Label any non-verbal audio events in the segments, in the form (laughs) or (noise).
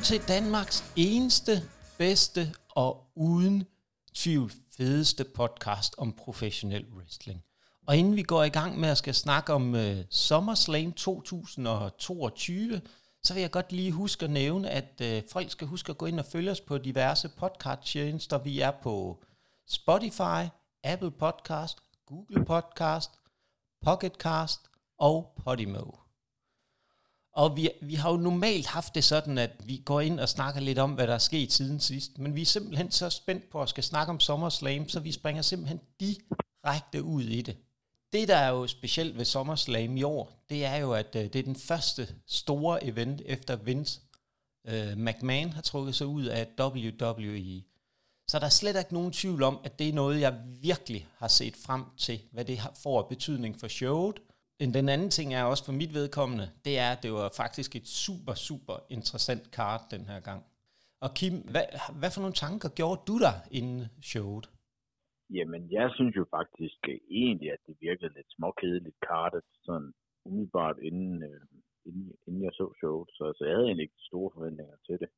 Velkommen til Danmarks eneste, bedste og uden tvivl fedeste podcast om professionel wrestling. Og inden vi går i gang med at skal snakke om uh, SummerSlam 2022, så vil jeg godt lige huske at nævne, at uh, folk skal huske at gå ind og følge os på diverse podcast-tjenester. Vi er på Spotify, Apple Podcast, Google Podcast, Pocketcast og Podimo. Og vi, vi har jo normalt haft det sådan, at vi går ind og snakker lidt om, hvad der er sket siden sidst. Men vi er simpelthen så spændt på at skal snakke om SummerSlam, så vi springer simpelthen direkte ud i det. Det, der er jo specielt ved SummerSlam i år, det er jo, at øh, det er den første store event efter Vince uh, McMahon har trukket sig ud af WWE. Så der er slet ikke nogen tvivl om, at det er noget, jeg virkelig har set frem til, hvad det får betydning for showet, den anden ting er også for mit vedkommende, det er, at det var faktisk et super, super interessant kart den her gang. Og Kim, hvad, hvad for nogle tanker gjorde du der inden showet? Jamen, jeg synes jo faktisk egentlig, at det virkede lidt småkedeligt kartet, sådan umiddelbart inden, øh, inden, inden jeg så showet. Så altså, jeg havde egentlig ikke store forventninger til det.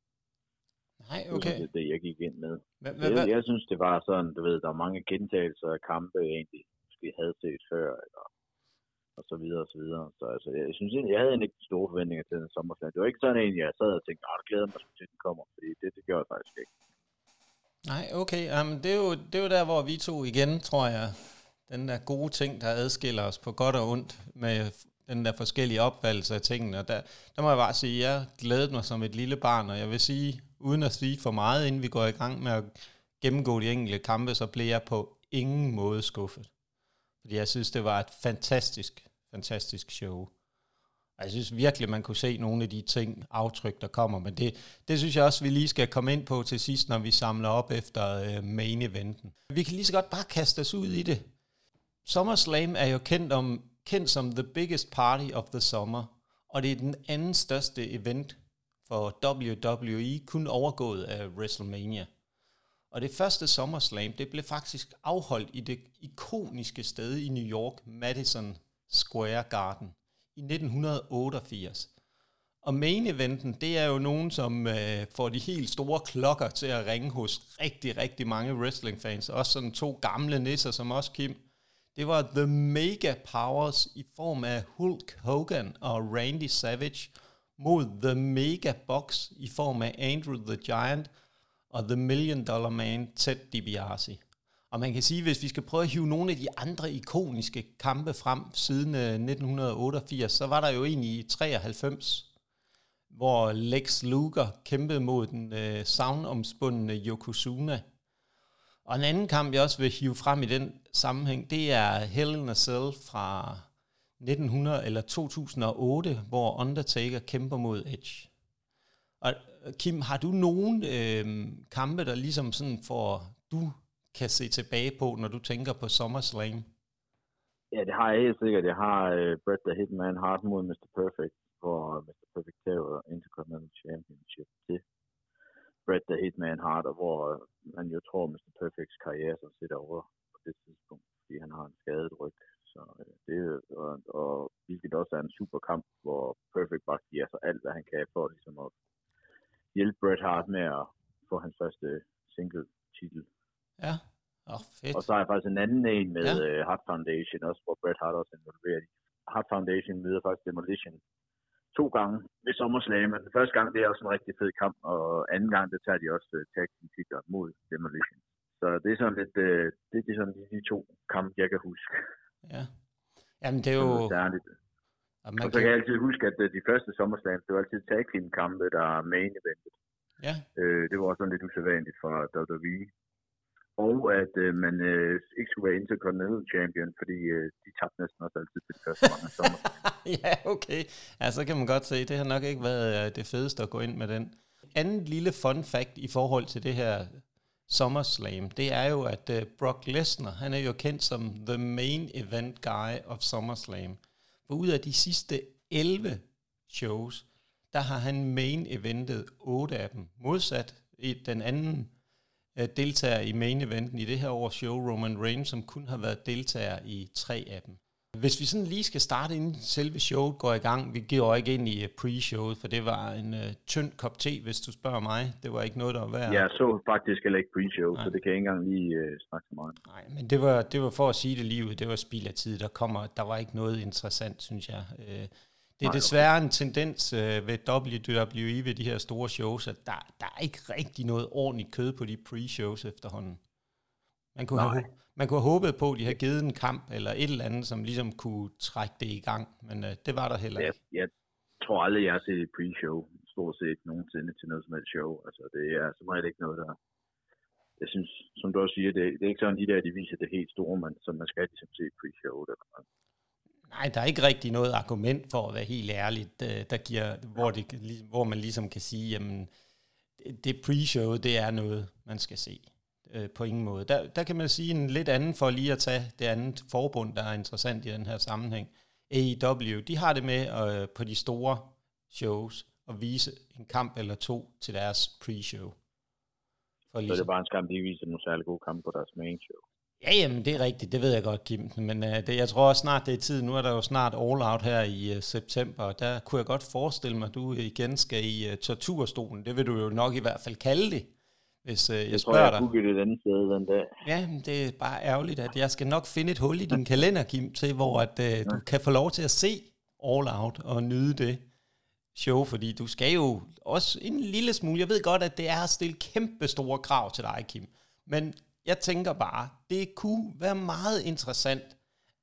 Nej, okay. Det er det, jeg gik ind med. Hva, hva, jeg, jeg synes, det var sådan, du ved, der er mange gentagelser af kampe, jeg egentlig måske havde set før, eller og så videre og så videre. Så altså, jeg, jeg synes egentlig, jeg havde ikke store forventninger til den sommerferie. Det var ikke sådan en, jeg sad og tænkte, at glæder mig til, den kommer, fordi det, det gjorde jeg faktisk ikke. Nej, okay. Jamen, det, er jo, det er jo der, hvor vi to igen, tror jeg, den der gode ting, der adskiller os på godt og ondt med den der forskellige opfattelse af tingene. Og der, der må jeg bare sige, at jeg glædede mig som et lille barn, og jeg vil sige, uden at sige for meget, inden vi går i gang med at gennemgå de enkelte kampe, så blev jeg på ingen måde skuffet. Fordi jeg synes, det var et fantastisk, fantastisk show. Jeg synes virkelig, man kunne se nogle af de ting, aftryk, der kommer. Men det, det synes jeg også, vi lige skal komme ind på til sidst, når vi samler op efter øh, main eventen. Vi kan lige så godt bare kaste os ud i det. SummerSlam er jo kendt, om, kendt som the biggest party of the summer. Og det er den anden største event for WWE, kun overgået af WrestleMania. Og det første SummerSlam, det blev faktisk afholdt i det ikoniske sted i New York, Madison Square Garden, i 1988. Og main eventen, det er jo nogen, som øh, får de helt store klokker til at ringe hos rigtig, rigtig mange wrestling-fans. Også sådan to gamle nisser, som også Kim. Det var The Mega Powers i form af Hulk Hogan og Randy Savage mod The Mega Box i form af Andrew the Giant – og The Million Dollar Man, Ted DiBiase. Og man kan sige, hvis vi skal prøve at hive nogle af de andre ikoniske kampe frem siden øh, 1988, så var der jo en i 93, hvor Lex Luger kæmpede mod den øh, savnomspundne Yokozuna. Og en anden kamp, jeg også vil hive frem i den sammenhæng, det er Hell in a Cell fra 1900 eller 2008, hvor Undertaker kæmper mod Edge. Og øh, Kim, har du nogen øh, kampe, der ligesom sådan får du kan se tilbage på, når du tænker på SummerSlam? Ja, det har jeg helt sikkert. Jeg har øh, uh, Bret the Hitman Hart mod Mr. Perfect, hvor Mr. Perfect tager Intercontinental Championship til Bret the Hitman Hart, og hvor øh, man jo tror, Mr. Perfects karriere som sætter over på det tidspunkt, fordi han har en skadet ryg. Så uh, det, og, og hvilket også er en super kamp, hvor Perfect bare giver sig alt, hvad han kan for ligesom at hjælpe Bret Hart med at få hans første single titel. Ja, oh, fedt. Og så har jeg faktisk en anden en med ja. uh, Hart Foundation, også hvor Bret Hart også er involveret. Hart Foundation møder faktisk Demolition to gange ved SummerSlam. Den første gang, det er også en rigtig fed kamp, og anden gang, det tager de også uh, tag titler mod Demolition. Så det er sådan lidt, uh, det, er sådan de, de to kampe, jeg kan huske. Ja. Jamen, det er jo... Særligt. Og, man og så kan jeg altid huske, at øh, de første sommerslag, det var altid tag team kampe, der er main eventet. Ja. Øh, det var også sådan lidt usædvanligt for WWE. Og at øh, man øh, ikke skulle være Intercontinental Champion, fordi øh, de tabte næsten også altid til det første mange sommer. (laughs) ja, okay. Ja, så kan man godt se, det har nok ikke været øh, det fedeste at gå ind med den. Anden lille fun fact i forhold til det her SummerSlam, det er jo, at øh, Brock Lesnar, han er jo kendt som the main event guy of SummerSlam. For ud af de sidste 11 shows, der har han main eventet 8 af dem. Modsat i den anden uh, deltager i main eventen i det her års show, Roman Reigns, som kun har været deltager i tre af dem. Hvis vi sådan lige skal starte, inden selve showet går i gang, vi går ikke ind i pre-showet, for det var en uh, tynd kop te, hvis du spørger mig. Det var ikke noget, der var værd. Jeg så faktisk heller ikke pre-show, Nej. så det kan jeg ikke engang lige uh, snakke så meget. Nej, men det var, det var for at sige det lige ud, det var spild af tid. Der, kommer, der var ikke noget interessant, synes jeg. Uh, det er Nej, desværre okay. en tendens uh, ved WWE ved de her store shows, at der, der er ikke rigtig noget ordentligt kød på de pre-shows efterhånden. Man kunne, have, man kunne have håbet på, at de havde givet en kamp eller et eller andet, som ligesom kunne trække det i gang, men uh, det var der heller ikke. Jeg, jeg tror aldrig, jeg har set et pre-show, stort set nogensinde til noget som helst show. Altså, det er som regel ikke noget, der... Jeg synes, som du også siger, det, det er ikke sådan, de der, de viser det helt store, man, som man skal ligesom se pre-show. Der. Nej, der er ikke rigtig noget argument for at være helt ærligt, øh, der giver, hvor, det, hvor man ligesom kan sige, jamen, det pre-show, det er noget, man skal se øh, på ingen måde. Der, der kan man sige en lidt anden, for lige at tage det andet forbund, der er interessant i den her sammenhæng. AEW, de har det med øh, på de store shows at vise en kamp eller to til deres pre-show. For ligesom. Så det er bare en skam, de viser nogle særlig gode kampe på deres main show. Ja, jamen det er rigtigt, det ved jeg godt, Kim. Men uh, det, jeg tror også snart, det er tid. Nu er der jo snart All Out her i uh, september, og der kunne jeg godt forestille mig, at du igen skal i uh, torturstolen. Det vil du jo nok i hvert fald kalde det hvis øh, jeg, jeg spørger tror, jeg dig. Jeg et andet sted den dag. Ja, det er bare ærgerligt, at jeg skal nok finde et hul i din kalender, Kim, til hvor at, øh, du kan få lov til at se All Out og nyde det show, fordi du skal jo også en lille smule, jeg ved godt, at det er at stille kæmpe store krav til dig, Kim, men jeg tænker bare, det kunne være meget interessant,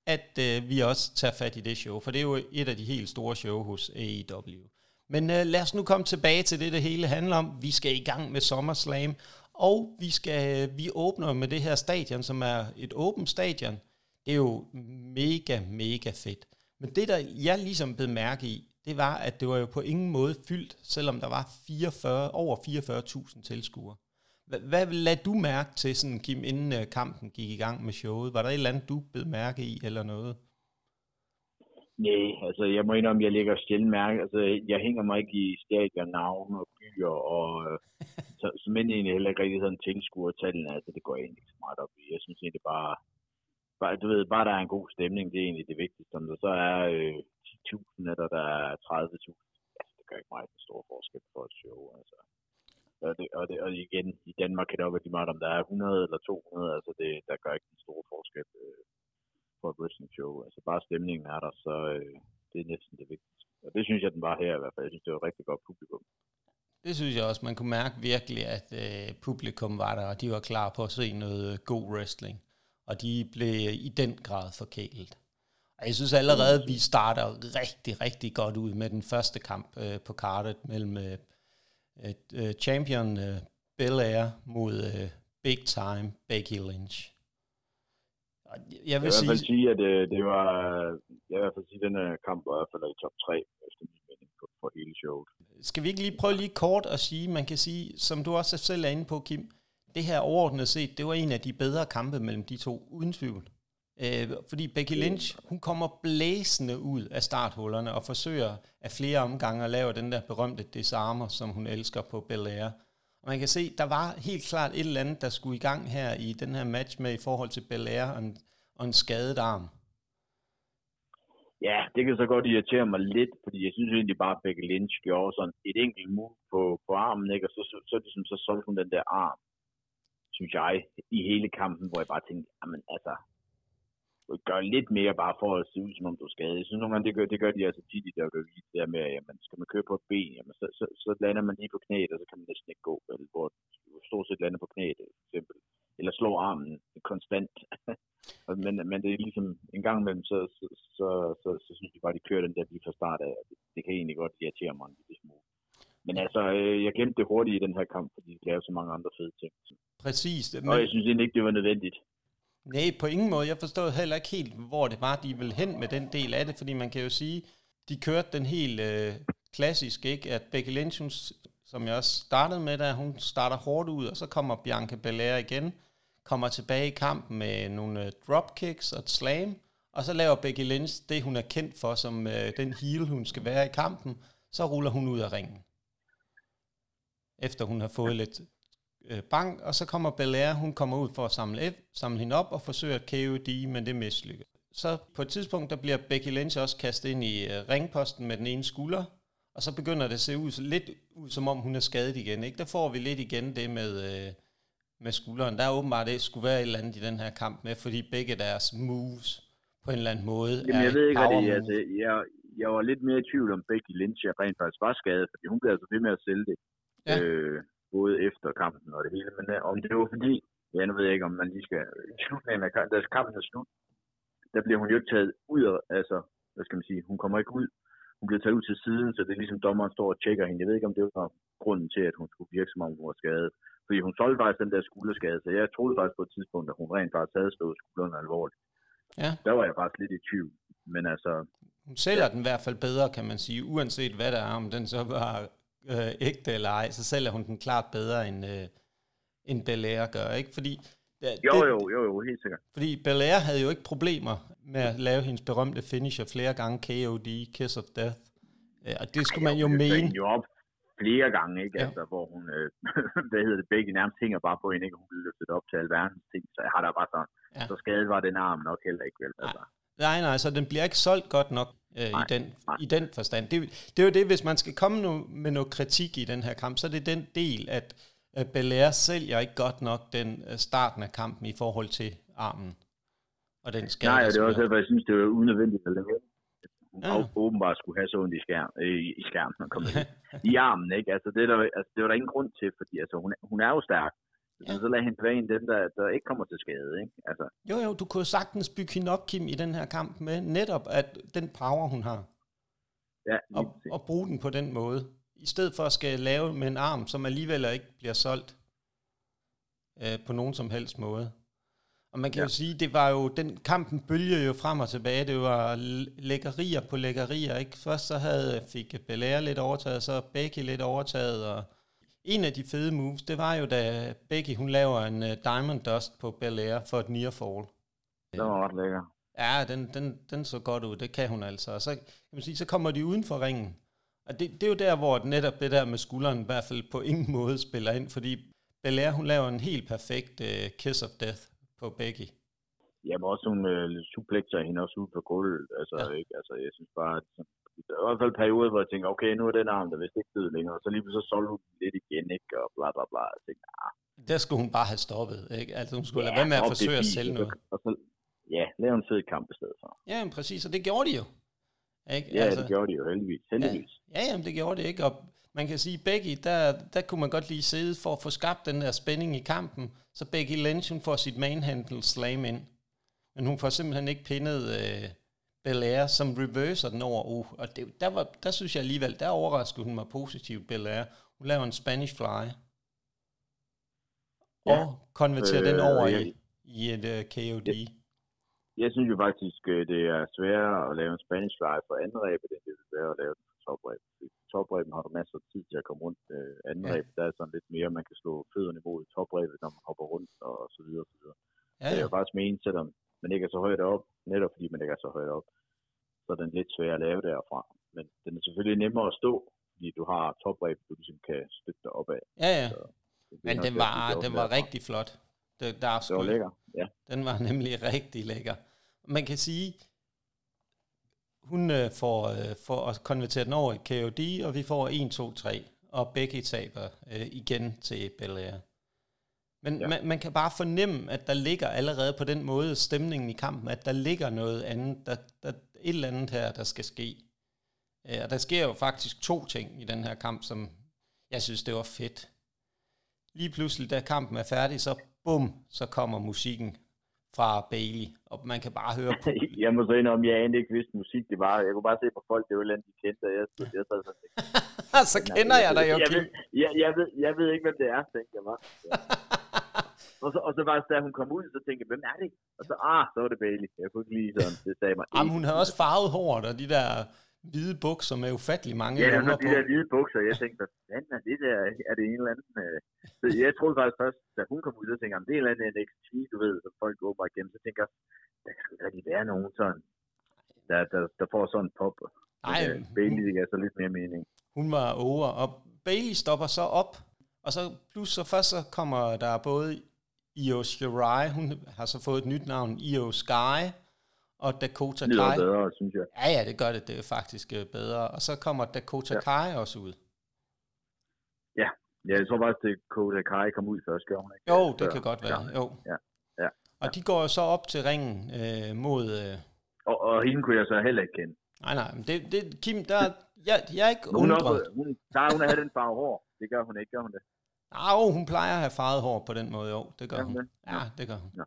at øh, vi også tager fat i det show, for det er jo et af de helt store show hos AEW. Men øh, lad os nu komme tilbage til det, det hele handler om. Vi skal i gang med SummerSlam, og vi, skal, øh, vi åbner med det her stadion, som er et åbent stadion. Det er jo mega, mega fedt. Men det, der jeg ligesom blev mærke i, det var, at det var jo på ingen måde fyldt, selvom der var 44, over 44.000 tilskuere. Hvad, hvad lagde du mærke til, sådan, Kim, inden øh, kampen gik i gang med showet? Var der et eller andet, du blev mærke i, eller noget? Nej, altså jeg må indrømme, jeg lægger sjældent mærke. Altså jeg hænger mig ikke i stadion, navne og byer, og øh, så, som men egentlig heller ikke rigtig sådan tilskuer tallene. Altså det går jeg egentlig ikke så meget op i. Jeg synes egentlig bare, bare, du ved, bare der er en god stemning, det er egentlig det vigtigste. Om der så er øh, 10.000 eller der er 30.000, altså det gør ikke meget en stor forskel for et show. Altså. Og, det, og, det, og igen, i Danmark kan det også være lige meget, om der er 100 eller 200, altså det, der gør ikke den store forskel. Øh, for et wrestling show. Altså bare stemningen er der, så øh, det er næsten det vigtigste. Og det synes jeg, den var her i hvert fald. Jeg synes, det var et rigtig godt publikum. Det synes jeg også. Man kunne mærke virkelig, at øh, publikum var der, og de var klar på at se noget øh, god wrestling. Og de blev øh, i den grad forkælet. Og jeg synes allerede, at vi starter rigtig, rigtig godt ud med den første kamp øh, på kartet mellem øh, øh, champion øh, Belair mod øh, big time Becky Lynch. Jeg vil, jeg vil sige... i hvert fald sige, at det, det var, jeg vil i hvert fald sige, at den kamp var i hvert fald i top 3, efter min mening, for hele showet. Skal vi ikke lige prøve lige kort at sige, man kan sige, som du også selv er inde på, Kim, det her overordnet set, det var en af de bedre kampe mellem de to, uden tvivl. Øh, fordi Becky Lynch, hun kommer blæsende ud af starthullerne og forsøger af flere omgange at lave den der berømte disarmer, som hun elsker på Belair. Og man kan se, der var helt klart et eller andet, der skulle i gang her i den her match med i forhold til Belair og en, og en skadet arm. Ja, det kan så godt irritere mig lidt, fordi jeg synes egentlig bare, at Becky Lynch gjorde sådan et enkelt move på, på armen, ikke? og så, så, så, ligesom, så solgte hun den der arm, synes jeg, i hele kampen, hvor jeg bare tænkte, jamen altså, gør lidt mere bare for at se ud, som om du er skadet. Jeg synes nogle gange, det gør, det gør de altså tit i WWE, det der med, at jamen, skal man køre på et ben, jamen, så, så, så, lander man lige på knæet, og så kan man næsten ikke gå, eller hvor du stort set lander på knæet, for eksempel. Eller slår armen konstant. (laughs) men, men det er ligesom, en gang imellem, så, så, så, så, så synes jeg bare, de kører den der lige fra start af. Det, det kan egentlig godt irritere mig en lille smule. Men altså, øh, jeg glemte det hurtigt i den her kamp, fordi de lavede så mange andre fede ting. Præcis. Men... Og jeg synes egentlig ikke, det var nødvendigt. Nej, på ingen måde. Jeg forstod heller ikke helt, hvor det var, de ville hen med den del af det, fordi man kan jo sige, de kørte den helt øh, klassisk, ikke? At Becky Lynch, hun, som jeg også startede med, der hun starter hårdt ud, og så kommer Bianca Belair igen, kommer tilbage i kampen med nogle øh, dropkicks og et slam, og så laver Becky Lynch det, hun er kendt for, som øh, den heel, hun skal være i kampen, så ruller hun ud af ringen. Efter hun har fået lidt øh, bank, og så kommer Belair, hun kommer ud for at samle, samle hende op og forsøger at KOD, men det mislykker. så på et tidspunkt, der bliver Becky Lynch også kastet ind i uh, ringposten med den ene skulder, og så begynder det at se ud, lidt ud, som om hun er skadet igen. Ikke? Der får vi lidt igen det med, uh, med skulderen. Der er åbenbart, det skulle være et eller andet i den her kamp med, fordi begge deres moves på en eller anden måde Jamen, jeg ved ikke, hvad det er. Altså, jeg, jeg var lidt mere i tvivl om Becky Lynch, jeg rent faktisk var skadet, fordi hun blev altså ved med at sælge det. Ja. Øh, både efter kampen og det hele. Men øh, om det var fordi, ja, nu ved jeg ikke, om man lige skal... I slutningen af kampen, da kampen er slut, der bliver hun jo ikke taget ud af, altså, hvad skal man sige, hun kommer ikke ud. Hun bliver taget ud til siden, så det er ligesom dommeren står og tjekker hende. Jeg ved ikke, om det var grunden til, at hun skulle virke som om hun var skadet. Fordi hun solgte faktisk den der skulderskade, så jeg troede faktisk på et tidspunkt, at hun rent faktisk havde stået skulderen alvorligt. Ja. Der var jeg faktisk lidt i tvivl. Men altså... Hun sælger ja. den i hvert fald bedre, kan man sige, uanset hvad der er, om den så var øh, ægte eller ej, så sælger hun den klart bedre, end, øh, end Belair gør, ikke? Fordi det, jo, jo, jo, jo, helt sikkert. Fordi Belair havde jo ikke problemer med at lave hendes berømte finisher flere gange, KOD, Kiss of Death. Og det skulle Ej, man jo mene. jo op flere gange, ikke? Ja. Altså, hvor hun, øh, (laughs) hvad hedder det, begge nærmest hænger bare på hende, ikke? Hun blev løftet op til alverdens ting, så jeg har da bare sådan, ja. så skadet var den arm nok heller ikke, vel? Altså. Nej, nej, så den bliver ikke solgt godt nok øh, nej, i, den, nej. i den forstand. Det, det er jo det, hvis man skal komme no, med noget kritik i den her kamp, så er det den del, at at Belair sælger ikke godt nok den øh, starten af kampen i forhold til armen. Og den skade, Nej, det er også derfor, jeg synes, det var unødvendigt at lave. Hun ja. åbenbart skulle have så ondt i, skærm, øh, i skærmen, kom (laughs) i armen, ikke? Altså, det, er der, altså, det var der ingen grund til, fordi altså, hun, hun er jo stærk. Ja. Så lad hende være en dem, der, der ikke kommer til skade. Ikke? Altså. Jo, jo, du kunne sagtens bygge hende op, Kim, i den her kamp med netop at den power, hun har. Ja, og, og bruge den på den måde i stedet for at skal lave med en arm, som alligevel ikke bliver solgt øh, på nogen som helst måde. Og man kan ja. jo sige, det var jo, den kampen bølgede jo frem og tilbage, det var lækkerier på lækkerier, ikke? Først så havde, fik Belair lidt overtaget, så Becky lidt overtaget, og en af de fede moves, det var jo, da Becky, hun laver en uh, Diamond Dust på Belair for et near fall. Det var ret lækker. Ja, den, den, den så godt ud, det kan hun altså. Og så, kan man sige, så kommer de uden for ringen, og det, det er jo der, hvor netop det der med skulderen i hvert fald på ingen (laughs) måde spiller ind, fordi Belair, hun laver en helt perfekt uh, kiss of death på Becky. Ja, men også hun uh, suplexer hende også ud på gulvet. Altså, ja. ikke? altså, jeg synes bare, at der er i hvert fald perioder, hvor jeg tænker, okay, nu er den arm, der vist ikke død længere, og så lige så solgte hun lidt igen, ikke? Og bla bla bla. Jeg tænkte, ah. Der skulle hun bare have stoppet, ikke? Altså, hun skulle ja, lade være med at forsøge at sælge noget. Og så, ja, lave en fed kamp i stedet for. Ja, men præcis, og det gjorde de jo. Ikke? Ja, altså, det gjorde de jo heldigvis. heldigvis. Ja, ja jamen, det gjorde det ikke. Og man kan sige, Becky, der, der kunne man godt lige sidde for at få skabt den der spænding i kampen. Så Becky Lynch, hun får sit manhandle slam ind. Men hun får simpelthen ikke pinnet uh, Belair, som reverser den over. Uh, og det, der, var, der synes jeg alligevel, der overraskede hun mig positivt, Belair. Hun laver en Spanish fly. Ja. Og konverterer øh, den over ja. i, i et uh, øh, KOD. Ja jeg synes jo faktisk, øh, det er sværere at lave en Spanish fly for anden ræbe, end det vil være at lave den for topræb. Topræben har du masser af tid til at komme rundt. Øh, anden ja. ræbe, der er sådan lidt mere, man kan slå fødderne mod topræbet, når man hopper rundt og så videre. Og så videre. Ja, ja. Det er faktisk mene, selvom man ikke er så højt op, netop fordi man ikke er så højt op, så er den lidt svær at lave derfra. Men den er selvfølgelig nemmere at stå, fordi du har topræb, du ligesom kan støtte dig op af. Ja, ja. Så, Men den var, den var rigtig flot. Det, der er det var lækker, ja. Den var (laughs) nemlig rigtig lækker man kan sige, hun øh, får, øh, får at konvertere den over i KOD, og vi får 1, 2, 3, og begge taber øh, igen til Belair. Men ja. man, man kan bare fornemme, at der ligger allerede på den måde stemningen i kampen, at der ligger noget andet, der, der et eller andet her, der skal ske. Øh, og der sker jo faktisk to ting i den her kamp, som jeg synes, det var fedt. Lige pludselig, da kampen er færdig, så bum, så kommer musikken fra Bailey, og man kan bare høre (laughs) jeg må så indrømme, jeg anede ikke, hvis musik det var. Jeg kunne bare se på folk, det var et de kendte, og jeg, jeg sad sådan. (laughs) så kender jeg dig jo, jeg ved, jeg, jeg, ved, jeg ved ikke, hvem det er, tænkte jeg bare. (laughs) Ja. og, så, og så var det, da hun kom ud, så tænkte jeg, hvem er det? Og så, ah, så var det Bailey. Jeg kunne ikke lige sådan, det sagde mig. Jamen, hun havde også farvet håret, og de der hvide bukser med ufattelig mange Ja, det de der hvide bukser. Jeg tænkte, hvad er det der? Er det en eller anden... Øh... Jeg troede faktisk først, da hun kom ud, så tænkte jeg, det er en eller anden NXT, du ved, som folk går bare igennem. Så tænker jeg, der kan rigtig være nogen sådan, der, der, der får sådan en pop. Nej, øh, Bailey det så lidt mere mening. Hun var over, og Bailey stopper så op, og så plus så først så kommer der både Io Shirai, hun har så fået et nyt navn, Io Sky, og Dakota Det lyder Kai. bedre, synes jeg. Ja, ja, det gør det. Det er faktisk øh, bedre. Og så kommer Dakota Ja. Kai også ud. Ja, jeg tror faktisk, at Kota Kai kom ud først, gør hun ikke? Jo, det Før. kan godt være. Jo. Ja, ja, Og de går så op til ringen øh, mod... Øh, Og, og hende kunne jeg så heller ikke kende. nej, nej, men det, det, Kim, der, jeg, jeg er ikke Hun, undret. hun, der er hun have den farve hår. Det gør hun ikke, gør hun det? Au, hun plejer at have farvet hår på den måde, jo. Det gør Gør hun det? Ja, det gør hun. Nå.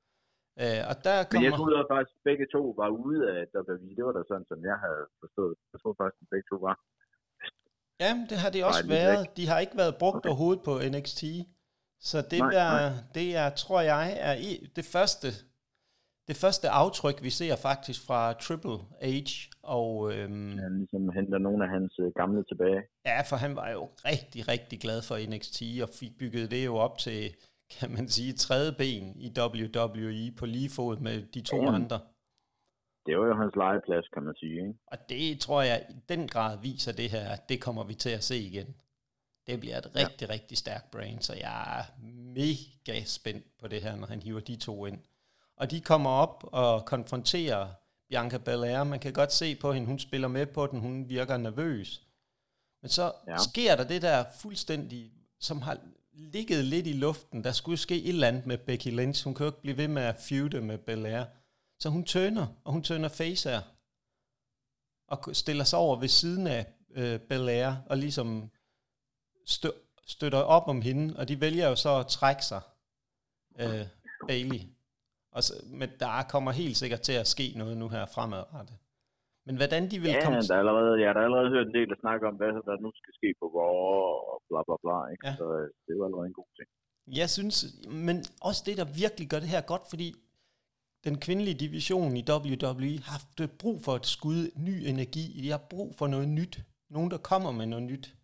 Øh, og der Men jeg kommer... troede også faktisk, at begge to var ude af WWE. Det var da sådan, som jeg havde forstået. Jeg troede faktisk, at begge to var. Ja, det har de også lidt været. De har ikke været brugt Okay. overhovedet på NXT. Så det, Nej, er, det er, tror jeg, er i, det første det første aftryk, vi ser faktisk fra Triple H. Og øhm, ja. Han ligesom henter nogle af hans øh, gamle tilbage. ja, for han var jo rigtig, rigtig glad for NXT, og fik bygget det jo op til, kan man sige, tredje ben i WWE på lige fod med de to Ja. andre. Det var jo hans legeplads, kan man sige. Ikke? Og det tror jeg i den grad viser det her, at det kommer vi til at se igen. Det bliver et Ja. rigtig, rigtig stærkt brand, så jeg er mega spændt på det her, når han hiver de to ind. Og de kommer op og konfronterer Bianca Belair. Man kan godt se på hende, hun spiller med på den, hun virker nervøs. Men så Ja. sker der det der fuldstændig, som har ligget lidt i luften. Der skulle ske et eller andet med Becky Lynch. Hun kan jo ikke blive ved med at feude med Belair. Så hun tøner, og hun tøner face her. Og stiller sig over ved siden af øh, Belair, og ligesom stø- støtter op om hende, og de vælger jo så at trække sig, øh, Bailey. Og så, men der kommer helt sikkert til at ske noget nu her fremadrettet. Men hvordan de vil Ja, komme... der er allerede, jeg har da allerede hørt en del, der snakker om, hvad der nu skal ske på Raw og bla bla bla. Ikke? Ja. Så øh, det er jo allerede en god ting. Jeg synes, men også det, der virkelig gør det her godt, fordi den kvindelige division i WWE har haft brug for et skud ny energi. De har brug for noget nyt. Nogen, der kommer med noget nyt.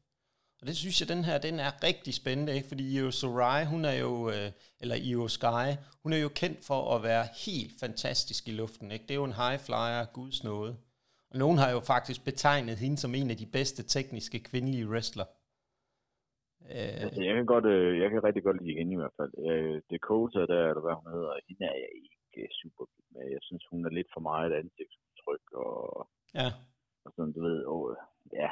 Og det synes jeg, den her, den er rigtig spændende, ikke? Fordi Io Sorai, hun er jo, øh, eller Io Sky, hun er jo kendt for at være helt fantastisk i luften, ikke? Det er jo en high flyer, guds nåde. Og nogen har jo faktisk betegnet hende som en af de bedste tekniske kvindelige wrestler. Øh, Altså, jeg kan, godt, øh, jeg kan rigtig godt lide hende i hvert fald. Øh, Dakota, der, eller hvad hun hedder, hende er jeg ikke super med. Jeg synes, hun er lidt for meget ansigtsudtryk, og, ja, og sådan, du ved, og, øh, ja,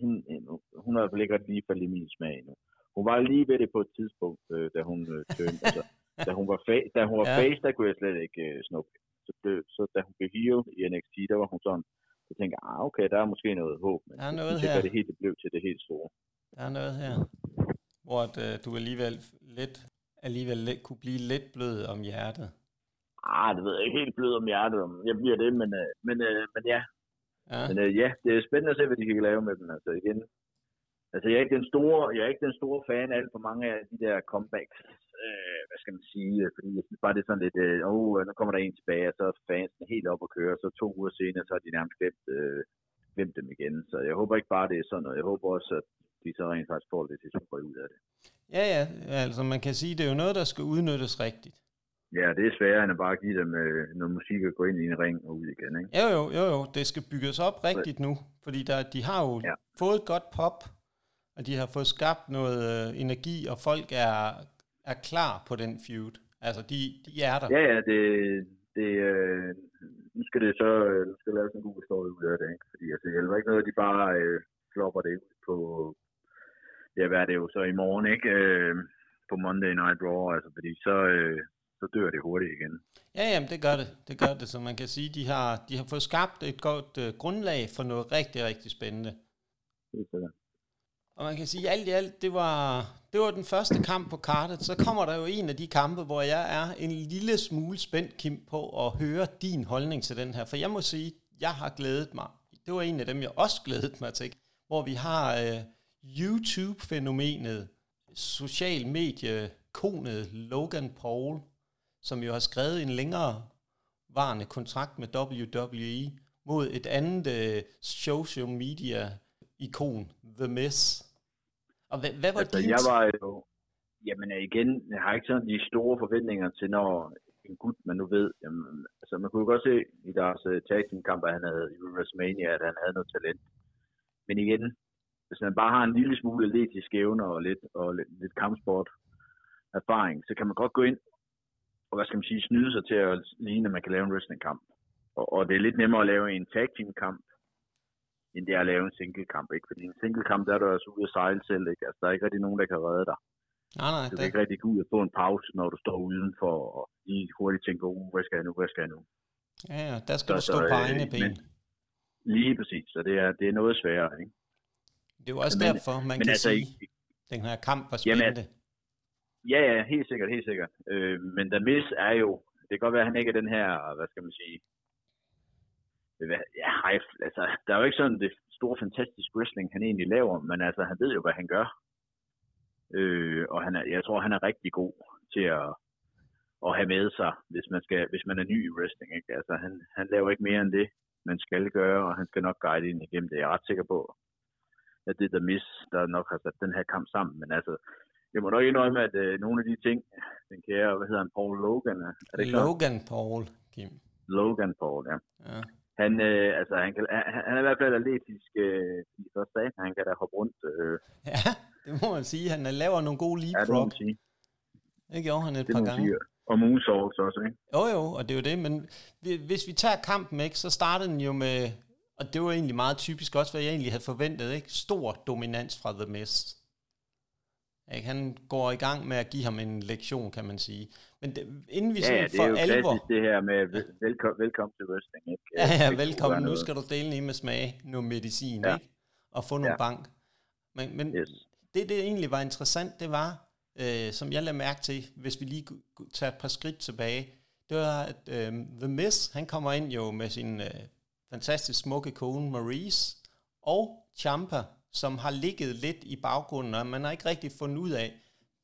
hende, hun har i hvert fald ikke lige faldet i min smag endnu. Hun var lige ved det på et tidspunkt, øh, da hun øh, turned, altså, da hun var, fa- da hun var Ja. face, der kunne jeg slet ikke øh, snuppe. Så, blev, så da hun blev heel i NXT, der var hun sådan, så tænkte jeg, ah, okay, der er måske noget håb, men Der er noget her. det helt det blev til det helt store. Der er noget her, hvor at, øh, du alligevel lidt, alligevel lidt, kunne blive lidt blød om hjertet. Ah, det ved jeg ikke helt blød om hjertet, om jeg bliver det, men, øh, men, øh, men ja. Ja, Men øh, ja, det er spændende at se, hvad de kan lave med den. Altså igen, altså jeg er ikke den store, jeg er ikke den store fan af alt for mange af de der comebacks. Øh, hvad skal man sige? Fordi jeg synes bare, det er sådan lidt, øh, åh, oh, nu kommer der en tilbage, og så er fansen helt op at køre, og så to uger senere, så har de nærmest glemt, øh, glemt dem igen. Så jeg håber ikke bare, det er sådan noget. Jeg håber også, at de så rent faktisk får lidt historie ud af det. ja, ja, altså man kan sige, det er jo noget, der skal udnyttes rigtigt. Ja, det er sværere end at bare give dem øh, noget musik og gå ind i en ring og ud igen, ikke? Jo, jo, jo, jo, det skal bygges op rigtigt nu, fordi der, de har jo ja. Fået et godt pop, og de har fået skabt noget øh, energi, og folk er, er klar på den feud. Altså, de, de er der. Ja, ja, det, det øh, nu skal det så øh, nu skal laves en god historie ud af det, ikke? Fordi altså, det hjælper ikke noget, at de bare øh, flopper det ud på, ja, hvad er det jo så i morgen, ikke? Øh, på Monday Night Raw, altså, fordi så, øh, så dør det hurtigt igen. Ja, jamen, det gør det. Det gør det, så man kan sige, de har, de har fået skabt et godt øh, grundlag for noget rigtig, rigtig spændende. Det er. Og man kan sige, alt i alt, det var, det var den første kamp på kartet. Så kommer der jo en af de kampe, hvor jeg er en lille smule spændt, Kim, på at høre din holdning til den her. For jeg må sige, jeg har glædet mig. Det var en af dem, jeg også glædede mig til. Hvor vi har øh, YouTube-fænomenet, social medie-konet Logan Paul, som jo har skrevet en længere varende kontrakt med WWE mod et andet øh, social media ikon, The Miz. Og hvad, hvad var Altså, din... jeg var jo, jamen øh, igen, jeg har ikke sådan de store forventninger til, når en gut, man nu ved, jamen, altså man kunne jo godt se i deres uh, tag team kamp, at han havde i WrestleMania, at han havde noget talent. Men igen, hvis man bare har en lille smule atletisk evner og lidt, og lidt, lidt kampsport erfaring, så kan man godt gå ind og hvad skal man sige, snyde sig til at ligne, at man kan lave en wrestlingkamp. Og, og det er lidt nemmere at lave en tag team kamp, end det er at lave en single kamp, ikke? Fordi en single kamp, der er du altså ude at sejle selv, ikke? Altså, der er ikke rigtig nogen, der kan redde dig. Nej, nej. Du kan ikke rigtig gå ud og få en pause, når du står udenfor og lige hurtigt tænker, uh, hvad skal jeg nu, hvad skal jeg nu? Ja, ja, der skal så, du stå på egne ben. Men, lige præcis, så det er, det er noget sværere, ikke? Det er jo også men, derfor, man men kan altså, sige, at den her kamp var spændende. Jamen, ja, ja, helt sikkert, helt sikkert. Øh, men der Miz er jo, det kan godt være, at han ikke er den her, hvad skal man sige, øh, ja, altså, der er jo ikke sådan det store, fantastiske wrestling, han egentlig laver, men altså, han ved jo, hvad han gør. Øh, og han er, jeg tror, han er rigtig god til at, at have med sig, hvis man, skal, hvis man er ny i wrestling. Ikke? Altså, han, han laver ikke mere end det, man skal gøre, og han skal nok guide ind igennem det. Jeg er ret sikker på, at det er der Miss, der nok har sat den her kamp sammen. Men altså, jeg må nok indrømme, at øh, nogle af de ting, den kære, hvad hedder han, Paul Logan? Er det Logan klart? Paul, Kim. Logan Paul, ja. ja. Han, øh, altså, han, kan, han, han er i hvert fald atletisk øh, i første dag. Han kan da hoppe rundt. Øh. Ja, det må man sige. Han laver nogle gode leapfrog. Ja, det må man sige. Det gjorde han et det par gange. Sige. Og moonsaults også, ikke? Jo, jo, og det er jo det. Men hvis vi tager kampen, ikke, så startede den jo med, og det var egentlig meget typisk også, hvad jeg egentlig havde forventet, ikke? Stor dominans fra The Mist. Ikke? Han går i gang med at give ham en lektion, kan man sige. Men det, inden vi ja, sådan for alvor... Det er jo klassisk det her med velkommen, velkommen til wrestling. Ikke? Ja, ja, velkommen. Nu skal du dele i med smag noget medicin, ja. ikke? Og få nogle ja. bank. Men, men yes. det, det egentlig var interessant, det var, øh, som jeg lagde mærke til, hvis vi lige tager et par skridt tilbage, det var, at øh, The Miz, han kommer ind jo med sin øh, fantastisk smukke kone Maurice, og Champa, som har ligget lidt i baggrunden, og man har ikke rigtig fundet ud af,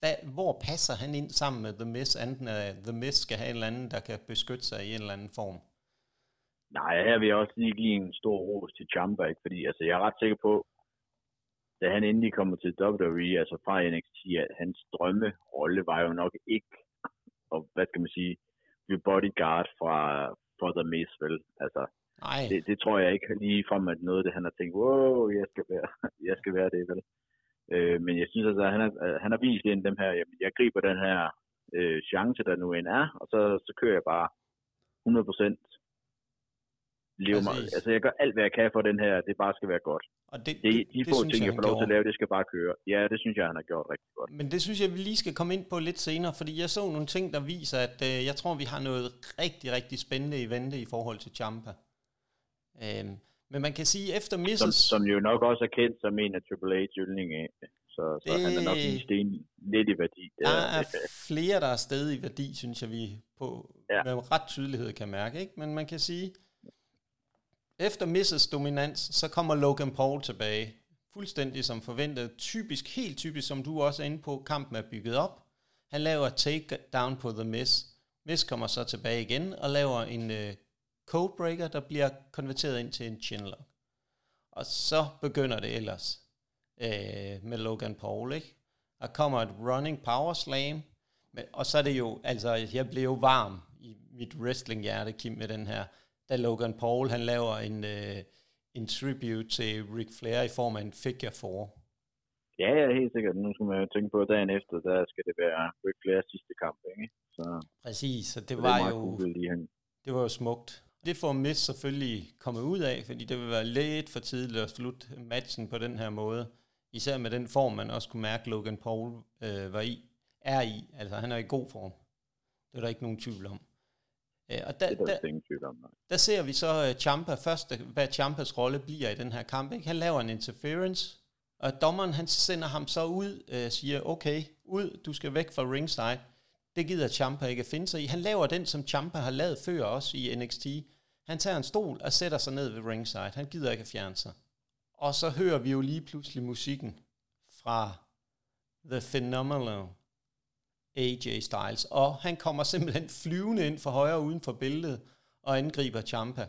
hvad, hvor passer han ind sammen med The Miss, enten at The Miss skal have en eller anden, der kan beskytte sig i en eller anden form? Nej, her vil jeg også lige give en stor ros til Champa, ikke? fordi altså, jeg er ret sikker på, da han endelig kommer til WWE, altså fra NXT, at hans drømmerolle var jo nok ikke, og hvad skal man sige, blive bodyguard fra, for The Miz, vel? Altså, Nej. Det, det, tror jeg ikke lige frem, at noget af det, han har tænkt, wow, jeg skal være, (laughs) jeg skal være det, vel? Øh, men jeg synes altså, at han, er, han har vist ind dem her, jamen, jeg griber den her øh, chance, der nu end er, og så, så kører jeg bare 100 procent mig. Altså, jeg gør alt, hvad jeg kan for den her, det bare skal være godt. Og det, det, de det, få det ting, jeg, jeg får lov til at lave, det skal bare køre. Ja, det synes jeg, han har gjort rigtig godt. Men det synes jeg, vi lige skal komme ind på lidt senere, fordi jeg så nogle ting, der viser, at øh, jeg tror, vi har noget rigtig, rigtig spændende i vente i forhold til Champa. Øhm, men man kan sige, efter Mrs. Som, som jo nok også er kendt som en af Triple H yndlinge, så, så det, han er nok en sten lidt i værdi. Der er flere, der er sted i værdi, synes jeg, vi på ja. med ret tydelighed kan mærke. Ikke? Men man kan sige, efter Mrs. dominans, så kommer Logan Paul tilbage. Fuldstændig som forventet. Typisk, helt typisk, som du også er inde på, kampen er bygget op. Han laver take down på The Miz. Miz kommer så tilbage igen og laver en uh, codebreaker, der bliver konverteret ind til en chinlock. Og så begynder det ellers øh, med Logan Paul, ikke? Der kommer et running power slam, og så er det jo, altså jeg blev jo varm i mit wrestling-hjerte, Kim, med den her, da Logan Paul, han laver en, øh, en tribute til Ric Flair i form af en figure 4. Ja, ja, helt sikkert. Nu skal man jo tænke på, at dagen efter, der skal det være Ric Flairs sidste kamp, ikke? Så, Præcis, så det, så var det jo, det var jo smukt. Det får Miss selvfølgelig kommet ud af, fordi det vil være lidt for tidligt at slutte matchen på den her måde. Især med den form, man også kunne mærke, Logan Paul øh, var i, er i. Altså, han er i god form. Det er der ikke nogen tvivl om. Øh, og der, er der, der, der ser vi så uh, Champa først, hvad Champas rolle bliver i den her kamp. Ikke? Han laver en interference, og dommeren han sender ham så ud og uh, siger, okay, ud, du skal væk fra ringside. Det gider Champa ikke at finde sig i. Han laver den, som Champa har lavet før også i NXT. Han tager en stol og sætter sig ned ved ringside. Han gider ikke at fjerne sig. Og så hører vi jo lige pludselig musikken fra The Phenomenal AJ Styles. Og han kommer simpelthen flyvende ind for højre uden for billedet og angriber Champa.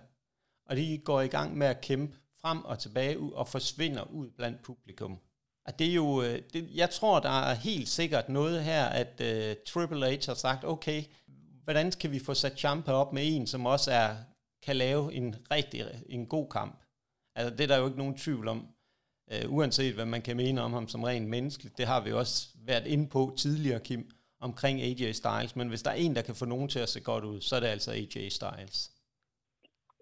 Og de går i gang med at kæmpe frem og tilbage og forsvinder ud blandt publikum. Og det er jo, øh, det, jeg tror, der er helt sikkert noget her, at uh, Triple H har sagt, okay, hvordan kan vi få sat Champa op med en, som også er kan lave en rigtig en god kamp. Altså, det er der jo ikke nogen tvivl om. Øh, uanset hvad man kan mene om ham som rent menneskeligt, det har vi også været inde på tidligere, Kim. omkring AJ Styles, men hvis der er en, der kan få nogen til at se godt ud, så er det altså AJ Styles.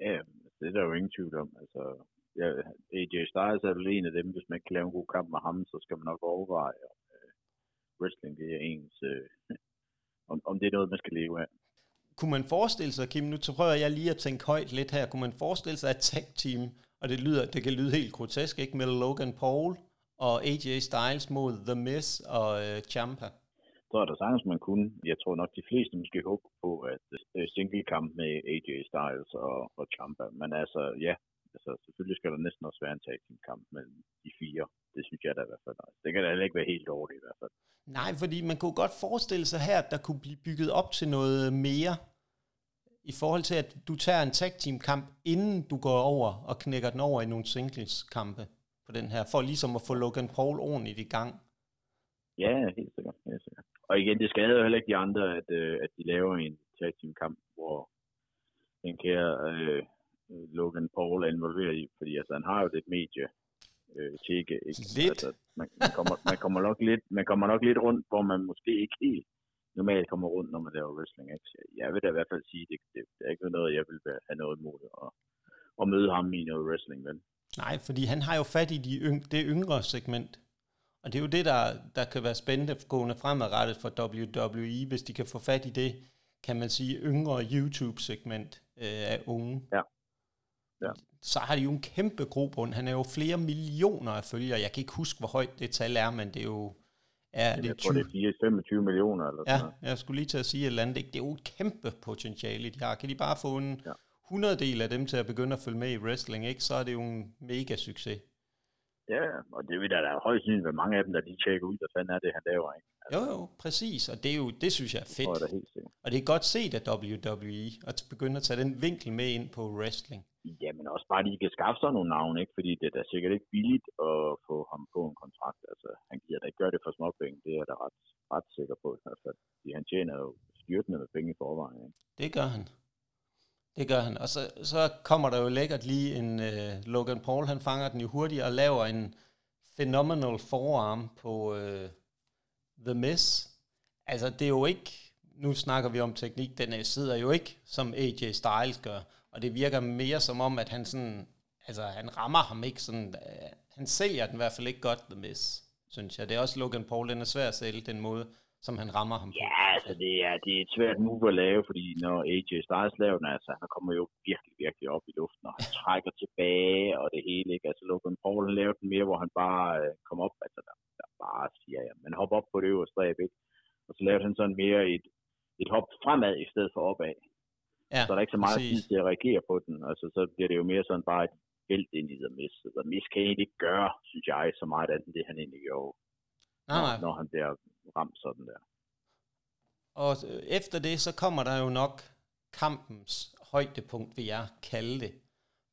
Ja, det er der jo ingen tvivl om. Altså, ja, AJ Styles er vel en af dem, hvis man kan lave en god kamp med ham, så skal man nok overveje, om øh, wrestling det er ens, øh, (laughs) om, om det er noget, man skal leve af. Kunne man forestille sig, Kim, nu prøver jeg lige at tænke højt lidt her, kunne man forestille sig at tag team, og det lyder, det kan lyde helt grotesk, ikke, med Logan Paul og AJ Styles mod The Miz og øh, Champa? Så er der sagtens, man kunne. Jeg tror nok, de fleste måske håber på, at øh, single kamp med AJ Styles og, og Champa. Men altså, ja, altså, selvfølgelig skal der næsten også være en tag team kamp mellem de fire. Det synes jeg da i hvert fald. Det kan da heller ikke være helt dårligt i hvert fald. Nej, fordi man kunne godt forestille sig her, at der kunne blive bygget op til noget mere i forhold til, at du tager en tag team kamp, inden du går over og knækker den over i nogle singles kampe på den her, for ligesom at få Logan Paul ordentligt i gang. Ja, helt sikkert. Helt sikkert. Og igen, det skader jo heller ikke de andre, at, øh, at de laver en tag team kamp, hvor den kære øh, Logan Paul er involveret i, fordi altså, han har jo det medie øh, tjekke. Ikke? Lidt? Altså, man, man, kommer, man, kommer nok lidt, man kommer nok lidt rundt, hvor man måske ikke helt normalt kommer rundt, når man laver wrestling. Ikke? Så jeg vil da i hvert fald sige, det, det, det er ikke noget, jeg vil have noget imod at, at møde ham i noget wrestling, vel? Nej, fordi han har jo fat i de yng, det yngre segment. Og det er jo det, der, der kan være spændende gående fremadrettet for WWE, hvis de kan få fat i det, kan man sige, yngre YouTube-segment øh, af unge. Ja. Ja. Så har de jo en kæmpe grobund. Han er jo flere millioner af følgere. Jeg kan ikke huske, hvor højt det tal er, men det er jo... Er, det jeg tror, 20... det er 25 millioner. Eller ja, sådan jeg skulle lige til at sige et eller andet. Det er jo et kæmpe potentiale, de har. Kan de bare få en ja. 100 del af dem til at begynde at følge med i wrestling, ikke? så er det jo en mega succes. Ja, og det vil da da højst sandsynligt mange af dem, der de tjekker ud, hvad fanden er det, han laver, ikke? Jo, jo, præcis, og det, er jo, det synes jeg er fedt. Det er helt sikkert. Og det er godt set af WWE, at begynde at tage den vinkel med ind på wrestling. Ja, men også bare, at de kan skaffe sig nogle navne, ikke? Fordi det er da sikkert ikke billigt at få ham på en kontrakt. Altså, han giver da ikke gøre det for småpenge, det er jeg da ret, ret sikker på i hvert fald. Fordi han tjener jo styrtende med penge i forvejen, ikke? Det gør han. Det gør han. Og så, så kommer der jo lækkert lige en uh, Logan Paul, han fanger den jo hurtigt og laver en phenomenal forearm på uh, The Miss. Altså, det er jo ikke, nu snakker vi om teknik, den sidder jo ikke, som AJ Styles gør. Og det virker mere som om, at han sådan, altså han rammer ham ikke sådan, øh, han sælger den i hvert fald ikke godt, The Miss, synes jeg. Det er også Logan Paul, den er svær at sælge, den måde, som han rammer ham på. Ja, altså det er, det er et svært move at lave, fordi når AJ Styles laver den, altså han kommer jo virkelig, virkelig op i luften, og han trækker tilbage, og det hele, ikke? Altså Logan Paul laver den mere, hvor han bare øh, kommer op, altså der, der bare siger, ja, man hopper op på det øverste stræb, ikke? Og så laver han sådan mere et, et hop fremad i stedet for opad. Ja, så der er ikke så meget tid til at reagere på den, altså så bliver det jo mere sådan bare et vælt ind i The Miz. The Miz kan egentlig ikke gøre, synes jeg, så meget andet end det, han egentlig gjorde. Nej. Når, når han bliver ramt sådan der. Og efter det, så kommer der jo nok kampens højdepunkt, vil jeg kalde det.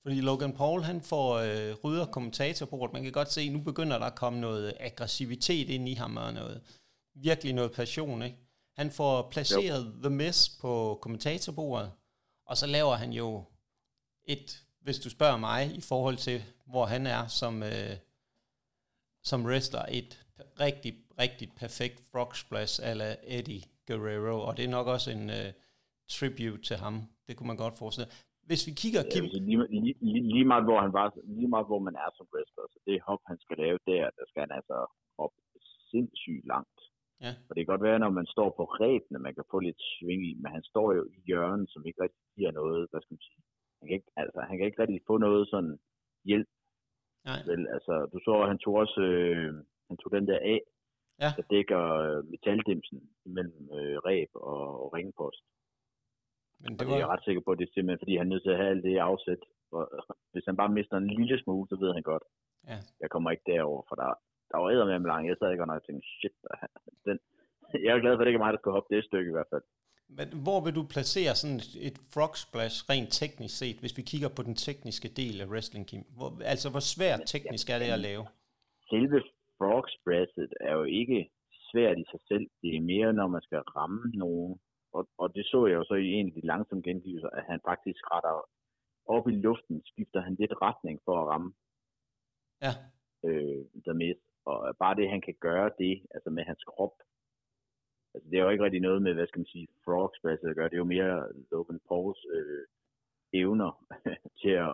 Fordi Logan Paul, han får øh, rydder kommentatorbordet. Man kan godt se, nu begynder der at komme noget aggressivitet ind i ham, og noget, virkelig noget passion, ikke? Han får placeret jo. The Miss på kommentatorbordet, og så laver han jo et, hvis du spørger mig, i forhold til, hvor han er som, øh, som wrestler, et rigtig, rigtig perfekt frog splash ala Eddie Guerrero, og det er nok også en uh, tribute til ham. Det kunne man godt forestille. Hvis vi kigger... Kim... Ja, lige, lige, lige, lige, meget, hvor han var, lige meget, hvor man er som wrestler, så det hop, han skal lave der, der skal han altså hoppe sindssygt langt. Ja. Og det kan godt være, når man står på rebene, man kan få lidt sving i, men han står jo i hjørnet, som ikke rigtig giver noget, hvad skal man sige. Han kan ikke, altså, han kan ikke rigtig få noget sådan hjælp. Nej. Vel, altså, du så, han tog også, øh, han tog den der af, ja. der dækker øh, metaldimsen mellem øh, ræb og, og ringpost. Men det var... Og jeg er ret sikker på, at det er simpelthen, fordi han er nødt til at have alt det afsæt. Og, hvis han bare mister en lille smule, så ved han godt, ja. jeg kommer ikke derover, for der, der var æder med lang. Jeg sad ikke, og jeg tænkte, shit, den, (laughs) jeg er glad for, at det ikke er mig, der skal hoppe det stykke i hvert fald. Men hvor vil du placere sådan et frog splash rent teknisk set, hvis vi kigger på den tekniske del af wrestling, Kim? Hvor, altså, hvor svært teknisk er det at lave? Selve frog splashet er jo ikke svært i sig selv. Det er mere, når man skal ramme nogen. Og, og det så jeg jo så i en af de langsomme gengivelser, at han faktisk retter op i luften, skifter han lidt retning for at ramme. Ja. Øh, der med. Og bare det, han kan gøre det, altså med hans krop, altså, det er jo ikke rigtig noget med, hvad skal man sige, Frogs Bass at gøre. Det er jo mere Logan Pauls øh, evner (laughs) til at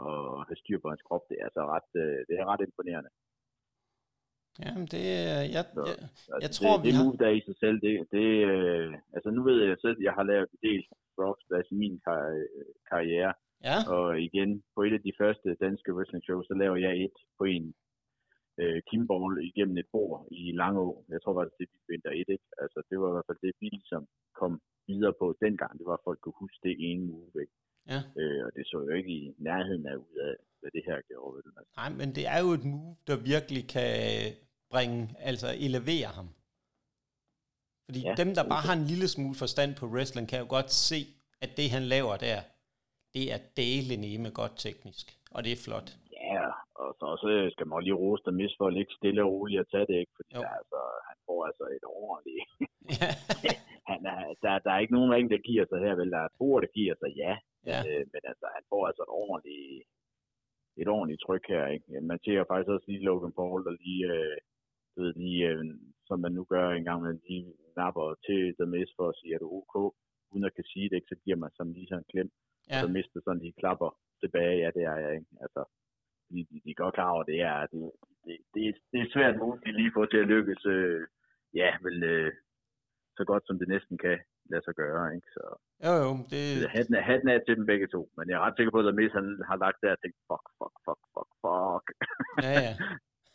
have styr på hans krop. Det er altså ret, øh, det er ret imponerende. Jamen, det er, jeg, Så, jeg, altså, jeg tror, det, vi det har... move der i sig selv, det, det øh, altså nu ved jeg selv, at jeg har lavet en del Bass i min kar- karriere, Ja, og igen, på et af de første danske wrestling shows, så laver jeg et på en øh, kimball igennem et bord i Langå. Jeg tror faktisk, det er Vinter 1, ikke? Altså, det var i hvert fald det, vi som kom videre på dengang. Det var, at folk kunne huske det ene move, ikke? ja. Øh, og det så jo ikke i nærheden af ud af, hvad det her gjorde. Vel? Altså, Nej, men det er jo et move, der virkelig kan bringe, altså elevere ham. Fordi ja, dem, der bare har en lille smule forstand på wrestling, kan jo godt se, at det, han laver der, det er dele med godt teknisk. Og det er flot. ja, og så også skal man lige rose dem mis for at ligge stille og roligt og tage det, ikke? Fordi Jo. der, altså, han får altså et ordentligt... Ja, (laughs) (laughs) han er, der, der er ikke nogen ring, der giver sig her, vel? Der er to, der giver sig, ja. ja. Øh, men altså, han får altså et ordentligt, et ordentligt tryk her, ikke? Man ser faktisk også lige Logan Paul, der lige, øh, du ved, lige, øh, som man nu gør en gang, man lige napper til Miz for at sige, at du er ok, uden at kan sige det, ikke? så giver man sådan lige sådan en klem, ja. ja. så mister sådan lige klapper tilbage, ja, det er jeg, ikke? Altså, de, de, de er godt klar over, det er, det, det, det, er- det er svært de lige får til at lykkes, øh, ja, vel, øh, så godt som det næsten kan lade sig gøre, ikke? Så, Jo, jo, det, hatten, er, hatten er til dem begge to, men jeg er ret sikker på, at Miz han har lagt der og tænkt, fuck, fuck, fuck, fuck, fuck. ja, ja. (laughs)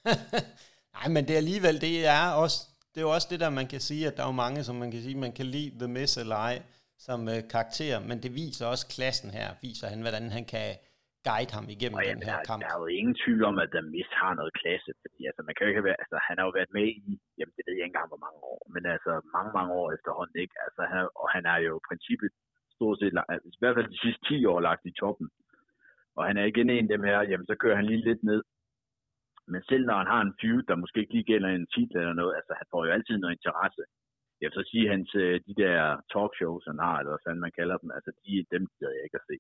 (laughs) Nej, men det er alligevel, det er også, det er jo også det der, man kan sige, at der er jo mange, som man kan sige, man kan lide The Miss eller ej, som øh, karakter, men det viser også klassen her, viser han, hvordan han kan guide ham igennem Og den jamen, her der, kamp. der er jo ingen tvivl om, at der Miz har noget klasse, fordi altså, man kan jo ikke være, altså, han har jo været med i, jamen det ved jeg ikke engang, hvor mange år, men altså mange, mange år efterhånden, ikke? Altså, han, og han er jo i princippet stort set, altså, i hvert fald de sidste 10 år lagt i toppen. Og han er igen en af dem her, jamen så kører han lige lidt ned. Men selv når han har en feud, der måske ikke lige gælder en titel eller noget, altså han får jo altid noget interesse. Jeg vil så sige, hans, øh, de der talkshows, han har, eller hvad fanden man kalder dem, altså de, dem gider jeg ikke at se.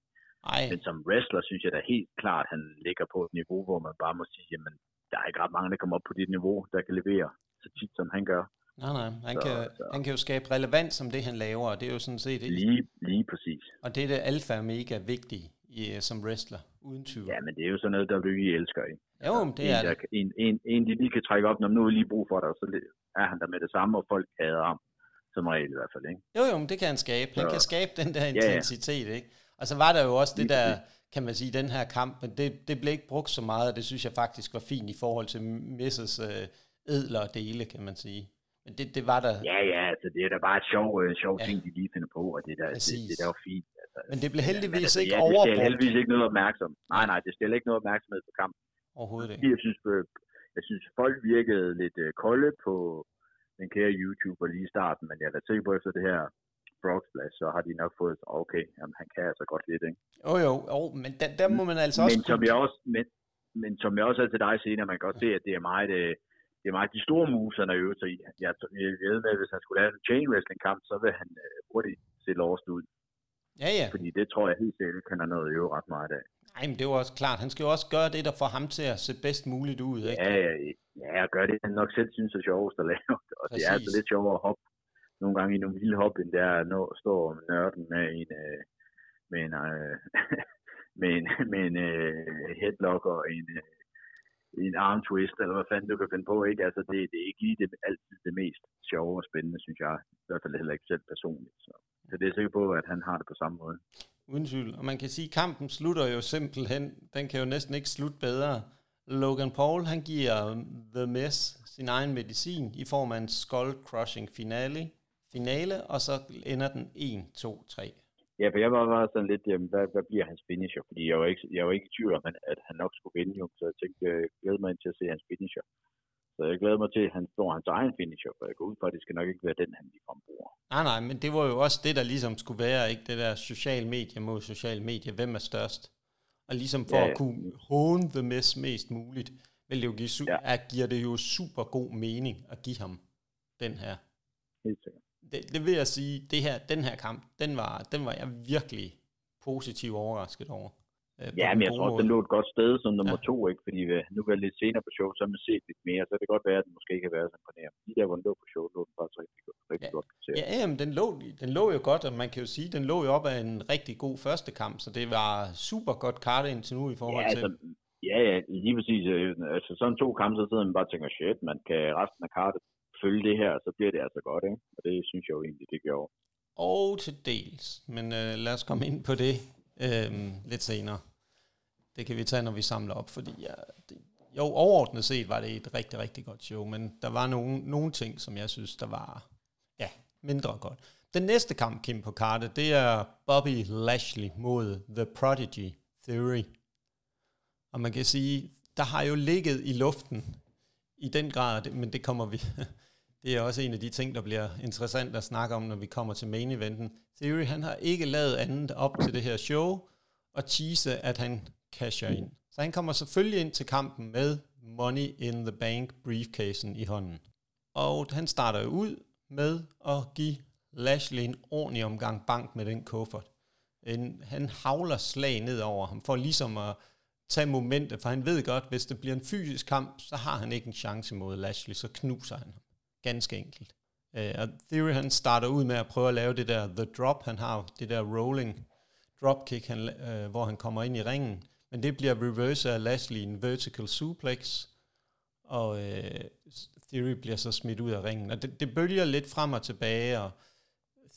Ej, Men som wrestler synes jeg da helt klart, han ligger på et niveau, hvor man bare må sige, jamen, der er ikke ret mange, der kommer op på dit niveau, der kan levere så tit, som han gør. nej, nej, han, Så- kan, så- han kan jo skabe relevans som det, han laver, og det er jo sådan set, Lige, lige præcis. og det er det alfa og mega vigtige i, øh, som wrestler, uden tvivl. Ja, men det er jo sådan noget, der WWE elsker, ikke? Jo, men det en, er der, det. en, en, en, de lige kan trække op, når nu er lige brug for dig, og så er han der med det samme, og folk hader ham, som regel i hvert fald, ikke? Jo, jo, men det kan han skabe. Han Så- kan skabe den der ja. intensitet, ikke? Og så var der jo også det Lige der, kan man sige, den her kamp, men det, det blev ikke brugt så meget, og det synes jeg faktisk var fint i forhold til Misses øh, edlere dele, kan man sige. Men det, det var der, Ja, ja, altså det er da bare et sjov, øh, sjov Ja. ting, de lige finder på, og det, der, det, Præcis. det, der er jo fint. Altså, men det blev men heldigvis altså, ikke ja, det stjæler overbrugt heldigvis ikke noget opmærksom. Nej, nej, det stiller ikke noget opmærksomhed på kampen. Overhovedet ikke. Jeg synes, øh, jeg synes folk virkede lidt øh, kolde på den kære YouTuber lige i starten, men jeg er da sikker på, efter det her Brock Splash, så har de nok fået, okay, jamen, han kan altså godt lidt, ikke? Jo, jo, jo, men der, der må man altså også men som jeg også, men, men som jeg også er til dig senere, man kan godt se, at det er meget, øh, det er meget de store moves, han har øvet sig i. Jeg, jeg ved med, at hvis han skulle lave en chain wrestling kamp, så vil han øh, hurtigt se lost ud. Ja, ja. Fordi det tror jeg helt sikkert, kan han noget at øve ret meget af. Nej, men det var også klart. Han skal jo også gøre det, der får ham til at se bedst muligt ud, ikke? Ja, ja, ja, jeg gør det, han nok selv synes er sjovest at lave. (laughs) Og det er altså Præcis. lidt sjovere at hoppe nogle gange i nogle vilde hop, end det er at nå, stå om nørden med en, øh, med en, øh, (laughs) med en, med en øh, headlock og en, øh, en arm twist, eller hvad fanden du kan finde på, ikke? Altså, det, det er ikke lige det, altid det mest sjove og spændende, synes jeg. I hvert fald heller ikke selv personligt. Så, så det er sikker på, at han har det på samme måde. Uden tvivl. Og man kan sige, at kampen slutter jo simpelthen. Den kan jo næsten ikke slutte bedre. Logan Paul, han giver The Miz sin egen medicin i form af en skull-crushing finale, finale, og så ender den 1, 2, 3. Ja, for jeg var bare sådan lidt, jamen, hvad, hvad bliver hans finisher? Fordi jeg var ikke, jeg var ikke i tvivl om, at, at han nok skulle vinde, jo. så jeg tænkte, jeg glæder mig ind til at se hans finisher. Så jeg glæder mig til, at han får hans egen finisher, for jeg går ud fra, at det skal nok ikke være den, han ligefrem bruger. Nej, nej, men det var jo også det, der ligesom skulle være, ikke det der social medie mod social medie. Hvem er størst? Og ligesom for Ja, ja, at kunne håne The Miz mest muligt, vil det jo give, su- Ja. at giver det jo super god mening at give ham den her. Helt sikkert. Det, det vil jeg sige, det her, den her kamp, den var, den var jeg virkelig positiv overrasket over. Øh, ja, men jeg tror også, den lå et godt sted som nummer ja. to, ikke? fordi øh, nu er lidt senere på show, så har man set lidt mere, så det kan godt være, at den måske ikke har været så imponerende. De der, hvor den lå på show, lå den faktisk rigtig, rigtig ja. godt. Ja, jamen, den lå, den lå jo godt, og man kan jo sige, den lå jo op af en rigtig god første kamp, så det var super godt kart indtil nu i forhold ja, til... Altså, ja, ja, lige præcis. Øh, altså sådan to kampe, så sidder man bare og tænker, shit, man kan resten af kartet følge det her, så bliver det altså godt, ikke? Og det synes jeg jo egentlig, det gjorde. Og til dels, men øh, lad os komme ind på det øh, lidt senere. Det kan vi tage, når vi samler op, fordi ja, det, jo, overordnet set var det et rigtig, rigtig godt show, men der var nogle, nogle ting, som jeg synes, der var ja, mindre godt. Den næste kamp, Kim, på kartet, det er Bobby Lashley mod The Prodigy Theory. Og man kan sige, der har jo ligget i luften i den grad, men det kommer vi... Det er også en af de ting, der bliver interessant at snakke om, når vi kommer til main eventen. Theory, han har ikke lavet andet op til det her show, og tease, at han casher ind. Så han kommer selvfølgelig ind til kampen med Money in the Bank briefcasen i hånden. Og han starter jo ud med at give Lashley en ordentlig omgang bank med den kuffert. En, han havler slag ned over ham, for ligesom at tage momentet, for han ved godt, hvis det bliver en fysisk kamp, så har han ikke en chance mod Lashley, så knuser han ham. Ganske enkelt. Uh, og Theory han starter ud med at prøve at lave det der the drop, han har det der rolling dropkick, han, uh, hvor han kommer ind i ringen, men det bliver reverse af Lashley en vertical suplex, og uh, Theory bliver så smidt ud af ringen. Og det, det bølger lidt frem og tilbage, og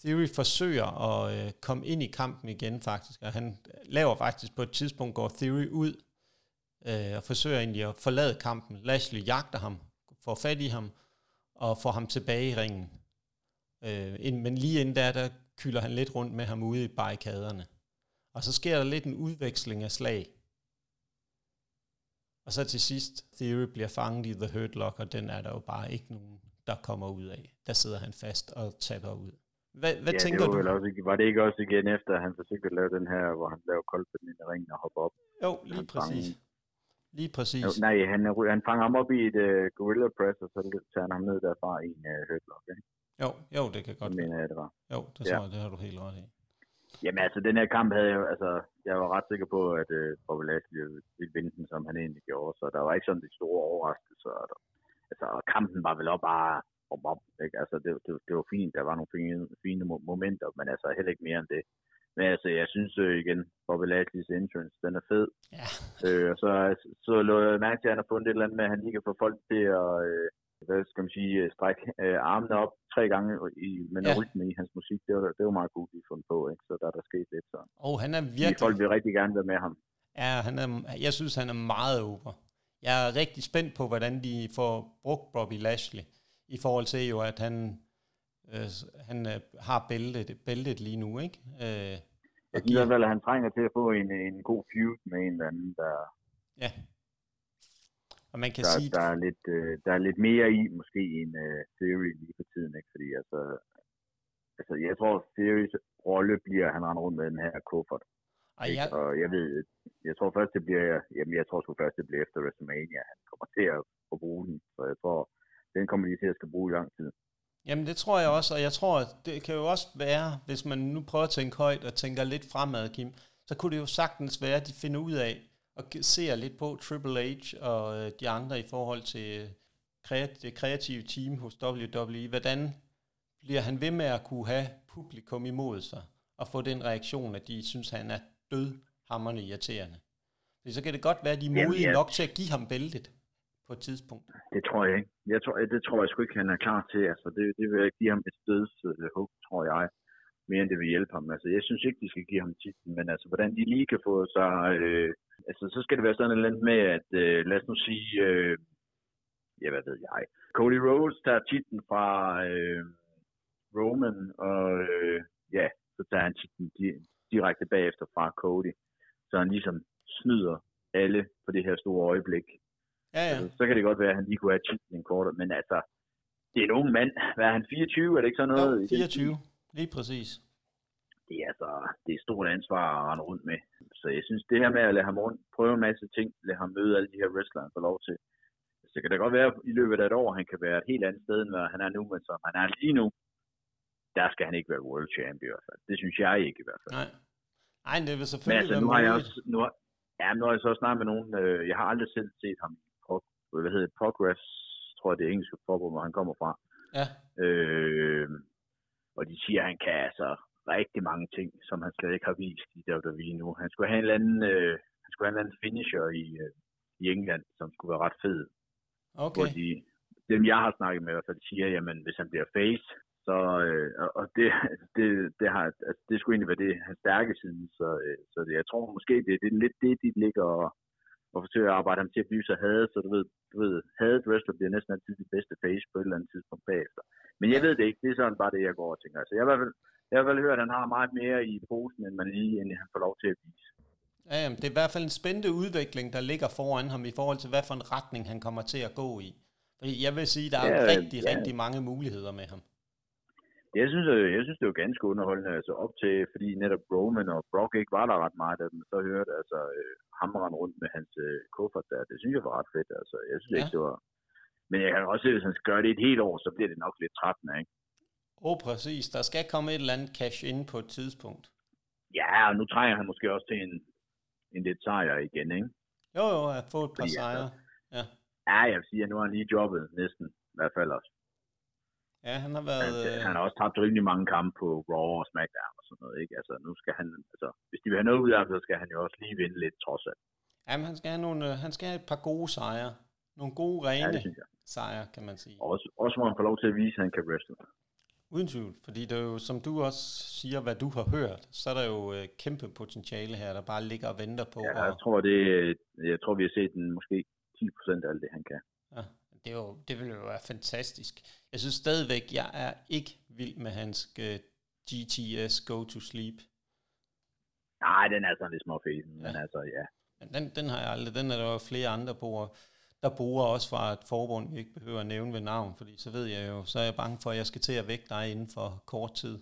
Theory forsøger at uh, komme ind i kampen igen faktisk, og han laver faktisk på et tidspunkt, går Theory ud uh, og forsøger egentlig at forlade kampen. Lashley jagter ham, får fat i ham, og får ham tilbage i ringen. Øh, ind, men lige inden der, der kylder han lidt rundt med ham ude i barrikaderne. Og så sker der lidt en udveksling af slag. Og så til sidst, Theory bliver fanget i The Hurt Lock, og den er der jo bare ikke nogen, der kommer ud af. Der sidder han fast og tapper ud. Hvad, hvad ja, tænker det var du? Også, var det ikke også igen efter, at han forsøgte at lave den her, hvor han lavede koldfælden i ringen og hopper op? Jo, lige præcis. Lige præcis. Jo, nej, han, han fanger ham op i et uh, gorilla press, og så tager han ham ned derfra i en uh, hurtlock, ikke? Jo, jo, det kan godt mener jeg, det var. Jo, det, ja. tror jeg, det har du helt ret i. Jamen altså, den her kamp havde jeg altså, jeg var ret sikker på, at uh, Bobby Lashley ville vinde den, som han egentlig gjorde, så der var ikke sådan de store overraskelser. Der, altså, kampen var vel også bare op, op, ikke? Altså, det, det, det, var fint, der var nogle fine, fine momenter, men altså heller ikke mere end det. Men altså, jeg synes øh, igen, Bobby Lashley's entrance, den er fed. Ja. Øh, og så, så lå jeg mærke til, at han har fundet et eller andet med, at han lige kan få folk til at, øh, hvad skal man sige, øh, strække øh, armene op tre gange i, med ja. rytme i hans musik. Det var, det var meget godt, de fundet på, ikke? Så der er der sket lidt så. Og han er virkelig... De folk vil rigtig gerne være med ham. Ja, han er, jeg synes, han er meget over. Jeg er rigtig spændt på, hvordan de får brugt Bobby Lashley, i forhold til jo, at han øh, han øh, har bæltet, bæltet lige nu, ikke? Øh, jeg synes i hvert fald, at han trænger til at få en, en god feud med en eller anden, der... Ja. Og man kan der, sige... Der er, lidt, øh, der er lidt mere i, måske, en uh, Theory lige for tiden, ikke? Fordi altså... Altså, jeg tror, Theorys rolle bliver, at han render rundt med den her kuffert. Ej, jeg... Og jeg ved, jeg tror først, det bliver, jamen jeg tror sgu først, det bliver efter WrestleMania, han kommer til at, at bruge den. Så jeg tror, den kommer de til at skal bruge i lang tid. Jamen det tror jeg også, og jeg tror, det kan jo også være, hvis man nu prøver at tænke højt og tænker lidt fremad, Kim, så kunne det jo sagtens være, at de finder ud af og ser lidt på Triple H og øh, de andre i forhold til det kreative team hos WWE. Hvordan bliver han ved med at kunne have publikum imod sig og få den reaktion, at de synes, han er død hammerne irriterende? Fordi så kan det godt være, at de er modige nok til at give ham bæltet på et tidspunkt? Det tror jeg ikke. Jeg tror, det tror jeg sgu ikke, han er klar til. Altså, det, det vil give ham et stødshug, tror jeg, mere end det vil hjælpe ham. Altså, jeg synes ikke, de skal give ham titlen, men altså, hvordan de lige kan få sig... Øh, altså, så skal det være sådan et eller andet med, at øh, lad os nu sige... Øh, ja, hvad ved jeg? Cody Rhodes tager titlen fra øh, Roman, og øh, ja, så tager han titlen direkte bagefter fra Cody. Så han ligesom snyder alle på det her store øjeblik. Ja, ja. Altså, så kan det godt være, at han lige kunne have titlen kortet, men altså, det er en ung mand. Hvad er han, 24? Er det ikke sådan noget? Jo, 24. Lige præcis. Det er altså, det er et stort ansvar at rende rundt med. Så jeg synes, det her med at lade ham rundt, prøve en masse ting, lade ham møde alle de her wrestlere, han får lov til. Så kan det godt være, at i løbet af et år, han kan være et helt andet sted, end hvad han er nu, men som han er lige nu, der skal han ikke være world champion i hvert fald. Det synes jeg ikke i hvert fald. Nej. Nej, det vil selvfølgelig men altså, nu har jeg også, nu har, Ja, nu har jeg så snakket med nogen, øh, jeg har aldrig selv set ham i hvad hedder det, Progress, tror jeg det er engelske forbund, hvor han kommer fra. Ja. Øh, og de siger, at han kan altså rigtig mange ting, som han slet ikke har vist i WWE nu. Han skulle have en eller anden, øh, han skulle have en eller anden finisher i, øh, i England, som skulle være ret fed. Okay. Hvor de, dem jeg har snakket med, i hvert fald, siger, jamen hvis han bliver face, så, øh, og det, (laughs) det, det, har, altså, det skulle egentlig være det, hans stærke side, så, øh, så det, jeg tror måske, det, det er lidt det, de ligger og, og forsøger at arbejde ham til at blive så hadet, så du ved, du ved hadet wrestler bliver næsten altid de bedste face på et eller andet tidspunkt bagefter. Men jeg ved det ikke, det er sådan bare det, jeg går og tænker. Altså, jeg har i hvert fald, jeg har i hvert fald hørt, at han har meget mere i posen, end man lige end han får lov til at vise. Ja, jamen, det er i hvert fald en spændende udvikling, der ligger foran ham i forhold til, hvad for en retning han kommer til at gå i. Fordi jeg vil sige, der er ja, rigtig, ja. rigtig mange muligheder med ham. Jeg synes, øh, jeg synes, det var ganske underholdende, altså op til, fordi netop Roman og Brock ikke var der ret meget, da man så hørte, altså øh, ham rundt med hans øh, kuffert der, det synes jeg var ret fedt, altså jeg synes ja. ikke, det var, men jeg kan også se, hvis han gøre det et helt år, så bliver det nok lidt trættende, ikke? Åh, oh, præcis. Der skal komme et eller andet cash ind på et tidspunkt. Ja, og nu trænger han måske også til en, en lidt sejr igen, ikke? Jo, jo, at få et par sejre. Ja. ja, jeg vil sige, at nu har han lige jobbet næsten, i hvert fald også. Ja, han har været... Han, øh, han har også tabt rimelig mange kampe på Raw og SmackDown sådan noget, ikke? Altså, nu skal han... Altså, hvis de vil have noget ud af ham, så skal han jo også lige vinde lidt, trods alt. Jamen, han skal have, nogle, øh, han skal have et par gode sejre. Nogle gode, rene ja, sejre, kan man sige. Også, også må han få lov til at vise, at han kan wrestle. Uden tvivl, fordi det er jo, som du også siger, hvad du har hørt, så er der jo øh, kæmpe potentiale her, der bare ligger og venter på. Ja, jeg og... tror, det, jeg tror, vi har set den måske 10% af alt det, han kan. Ja, det, er jo, det vil jo være fantastisk. Jeg synes stadigvæk, jeg er ikke vild med hans øh, GTS Go to Sleep. Nej, den er sådan lidt småfæsen, ja. men altså, ja. Men den, den har jeg aldrig. Den er der jo flere andre på, der bruger også fra et forbund, vi ikke behøver at nævne ved navn, fordi så ved jeg jo, så er jeg bange for, at jeg skal til at vække dig inden for kort tid.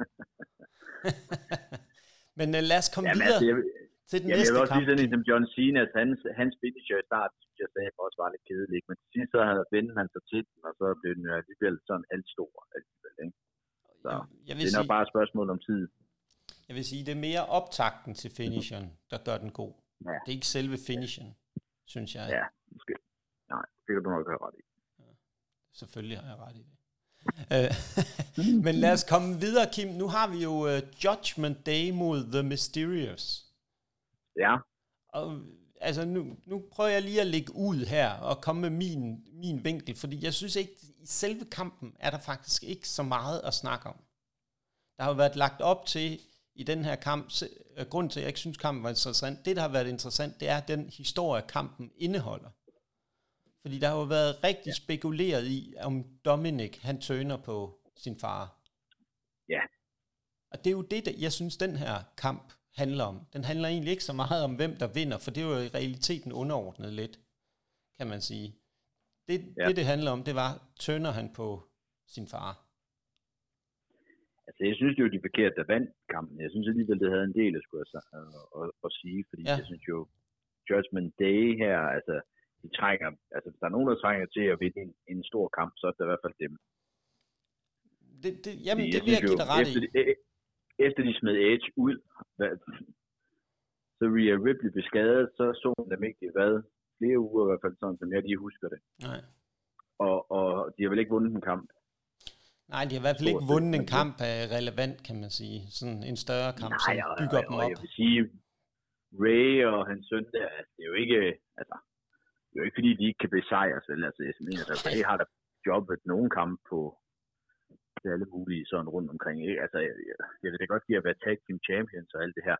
(laughs) Men uh, lad os komme Jamen, videre altså, jeg, til den jeg, næste jeg vil også sige sådan som John Cena, at hans, hans finisher i start, synes jeg sagde, også var lidt kedelig. Men til sidst så havde vendt han sig til den, og så blev den jo alligevel sådan alt stor alligevel. Ikke? Så jeg, jeg vil det er nok sige, bare et spørgsmål om tid. Jeg vil sige, det er mere optakten til finishen, der gør den god. Ja. Det er ikke selve finishen, synes jeg. Ja, måske. Nej, det kan du nok have ret i. Ja. Selvfølgelig har jeg ret i det. Øh, (laughs) men lad os komme videre, Kim. Nu har vi jo uh, Judgment Day mod The Mysterious. Ja. Og altså nu, nu prøver jeg lige at lægge ud her og komme med min, min vinkel, fordi jeg synes ikke, i selve kampen er der faktisk ikke så meget at snakke om. Der har jo været lagt op til i den her kamp, øh, grund til, at jeg ikke synes, kampen var interessant, det, der har været interessant, det er den historie, kampen indeholder. Fordi der har jo været rigtig ja. spekuleret i, om Dominic, han tøner på sin far. Ja. Og det er jo det, der, jeg synes, den her kamp handler om. Den handler egentlig ikke så meget om, hvem der vinder, for det er jo i realiteten underordnet lidt, kan man sige. Det, ja. det, det handler om, det var, tønder han på sin far? Altså, jeg synes det var de forkerte, der vandt kampen. Jeg synes alligevel, det havde en del, at, skulle at, at, at sige, fordi ja. jeg synes jo, Judgment Day her, altså, de trænger, altså, hvis der er nogen, der trænger til at vinde en, en stor kamp, så er det i hvert fald dem. Det, det, jamen, det vil jeg give dig ret efter, i. Efter de smed Edge ud, så Rhea Ripley blev skadet, så så hun dem ikke, hvad, flere uger i hvert fald, sådan som jeg lige husker det. Nej. Og, og de har vel ikke vundet en kamp? Nej, de har i hvert fald ikke vundet en kamp af relevant, kan man sige. Sådan en større kamp, Nej, som bygger dem op. jeg vil sige, Ray og hans søn der, det er jo ikke, altså, det er jo ikke fordi, de ikke kan besejres, vel? Altså, jeg mener, at Ray har da jobbet nogen kamp på, til alle mulige sådan rundt omkring. Ikke? Altså, jeg, jeg, jeg vil da godt give at være tag team champions og alt det her.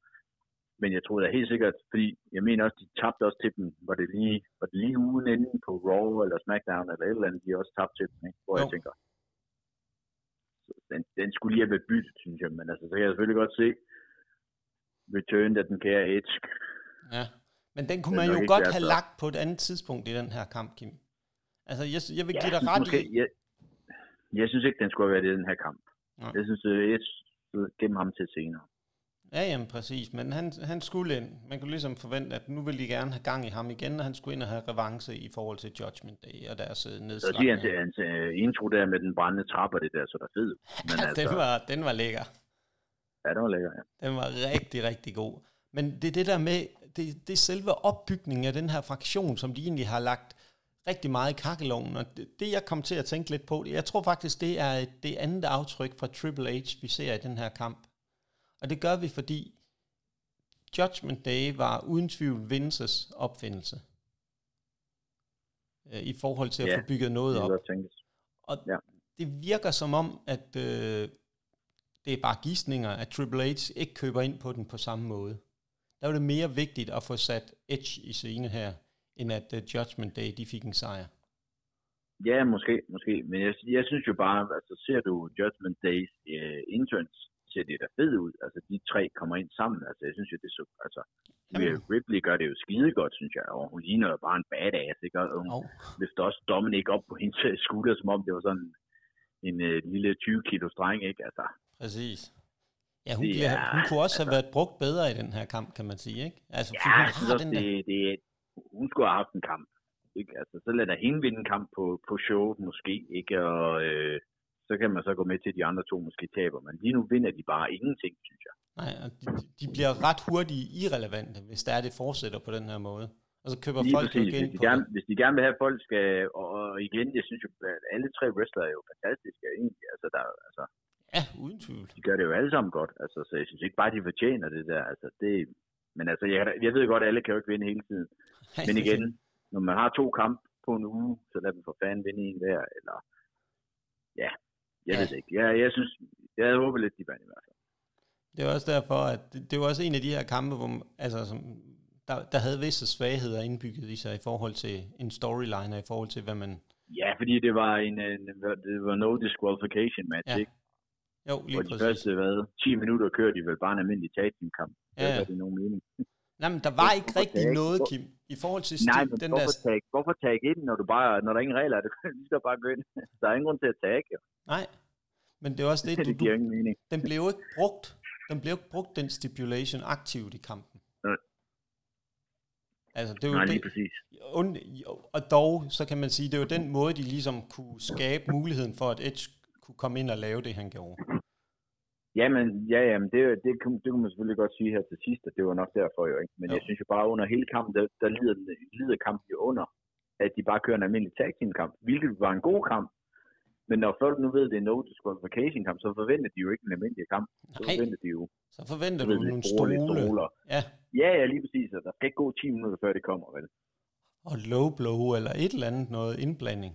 Men jeg tror da helt sikkert, fordi jeg mener også, de tabte også til dem, var det lige, var det lige ugen inden på Raw eller SmackDown eller et eller andet, de også tabte til dem, ikke? hvor jo. jeg tænker, den, den skulle lige have været byttet, synes jeg, men altså, så kan jeg selvfølgelig godt se Return af den kære Edge. Ja, men den kunne den man jo godt have lagt på et andet tidspunkt i den her kamp, Kim. Altså, jeg, jeg vil ja, give dig ret måske, i... Jeg, jeg synes ikke, den skulle have været i den her kamp. Ja. Jeg synes, at jeg gennem ham til senere. Ja, jamen præcis, men han, han skulle ind. Man kunne ligesom forvente, at nu vil de gerne have gang i ham igen, og han skulle ind og have revanche i forhold til Judgment Day og deres nedslagning. Så siger han til hans uh, intro der med den brændende trapper, det der, så der fed. (laughs) Men ja, altså, den, var, den var lækker. Ja, den var lækker, ja. Den var rigtig, rigtig god. Men det er det der med, det, det er selve opbygningen af den her fraktion, som de egentlig har lagt rigtig meget i kakkeloven. Og det, det, jeg kom til at tænke lidt på, jeg tror faktisk, det er det andet aftryk fra Triple H, vi ser i den her kamp. Og det gør vi, fordi Judgment Day var uden tvivl Vinces opfindelse. Øh, I forhold til at ja, få bygget noget op. Og ja. det virker som om, at øh, det er bare gissninger, at Triple H ikke køber ind på den på samme måde. Der var det mere vigtigt at få sat Edge i scene her, end at uh, Judgment Day, de fik en sejr. Ja, måske, måske. Men jeg, jeg synes jo bare, altså ser du Judgment Days uh, interns, ser det da fedt ud. Altså de tre kommer ind sammen. Altså jeg synes jo, det er så, altså Jamen. Ripley gør det jo skide godt, synes jeg. Og hun ligner jo bare en badass, ikke? Og hun oh. løfter også Dominic op på hendes skulder, som om det var sådan en uh, lille 20 kilo dreng, ikke? Altså, Præcis. Ja, hun, bliver, er, hun kunne også altså, have været brugt bedre i den her kamp, kan man sige, ikke? Altså, ja, hun har den det, der... det, hun skulle have haft en kamp. Ikke? Altså, så lad der hende vinde en kamp på, på show, måske, ikke? Og øh, så kan man så gå med til, at de andre to måske taber. Men lige nu vinder de bare ingenting, synes jeg. Nej, og de, de bliver ret hurtigt irrelevante, hvis der er det fortsætter på den her måde. Og så køber lige folk præcis, igen hvis de, gerne, hvis de gerne vil have, at folk skal... Og, og igen, jeg synes jo, at alle tre wrestlere er jo fantastiske, egentlig. Altså, der, altså, Ja, uden tvivl. De gør det jo alle sammen godt. Altså, så jeg synes ikke bare, de fortjener det der. Altså, det, men altså, jeg, jeg ved godt, at alle kan jo ikke vinde hele tiden. (laughs) Men igen, når man har to kampe på en uge, så lad dem for fanden vinde en hver. Eller, ja, jeg ja. ved det ikke. Jeg, jeg synes, jeg håbet lidt, de vandt i hvert fald. Det er også derfor, at det, det var også en af de her kampe, hvor altså, som, der, der havde visse svagheder indbygget i sig i forhold til en storyline, og i forhold til, hvad man... Ja, fordi det var en, en det var no disqualification match, ja. ikke? Jo, lige og de første, hvad, 10 minutter kører de vel bare en almindelig tag kamp. Ja. Det er det nogen mening. (laughs) Nej, men der var ikke hvorfor rigtig tag? noget, Kim, i forhold til Nej, men den hvorfor, der... tag, hvorfor tag ind, når, du bare, når der er ingen regler? (laughs) Du kan lige så bare gå ind. Der er ingen grund til at tag, jo. Nej, men det er også det, (laughs) du, det giver ingen mening. Den blev ikke brugt. Den blev ikke brugt, den stipulation, aktivt i kampen. Nej. Altså, det er jo Nej, det, lige præcis. Og dog, så kan man sige, det er jo den måde, de ligesom kunne skabe muligheden for, at Edge kunne komme ind og lave det, han gjorde. Jamen, ja, jamen, det, det, det, det kunne man selvfølgelig godt sige her til sidst, at det var nok derfor jo, ikke? Men jo. jeg synes jo bare, under hele kampen, der, der lider, lider kampen jo under, at de bare kører en almindelig tag kamp, hvilket var en god kamp. Men når folk nu ved, at det er no disqualification kamp, så forventer de jo ikke en almindelig kamp. Så Nej. forventer de jo... Så forventer du nogle stole. Stoler. Ja. ja, ja, lige præcis. Og der skal ikke gå 10 minutter, før det kommer, vel? Og low blow eller et eller andet noget indblanding.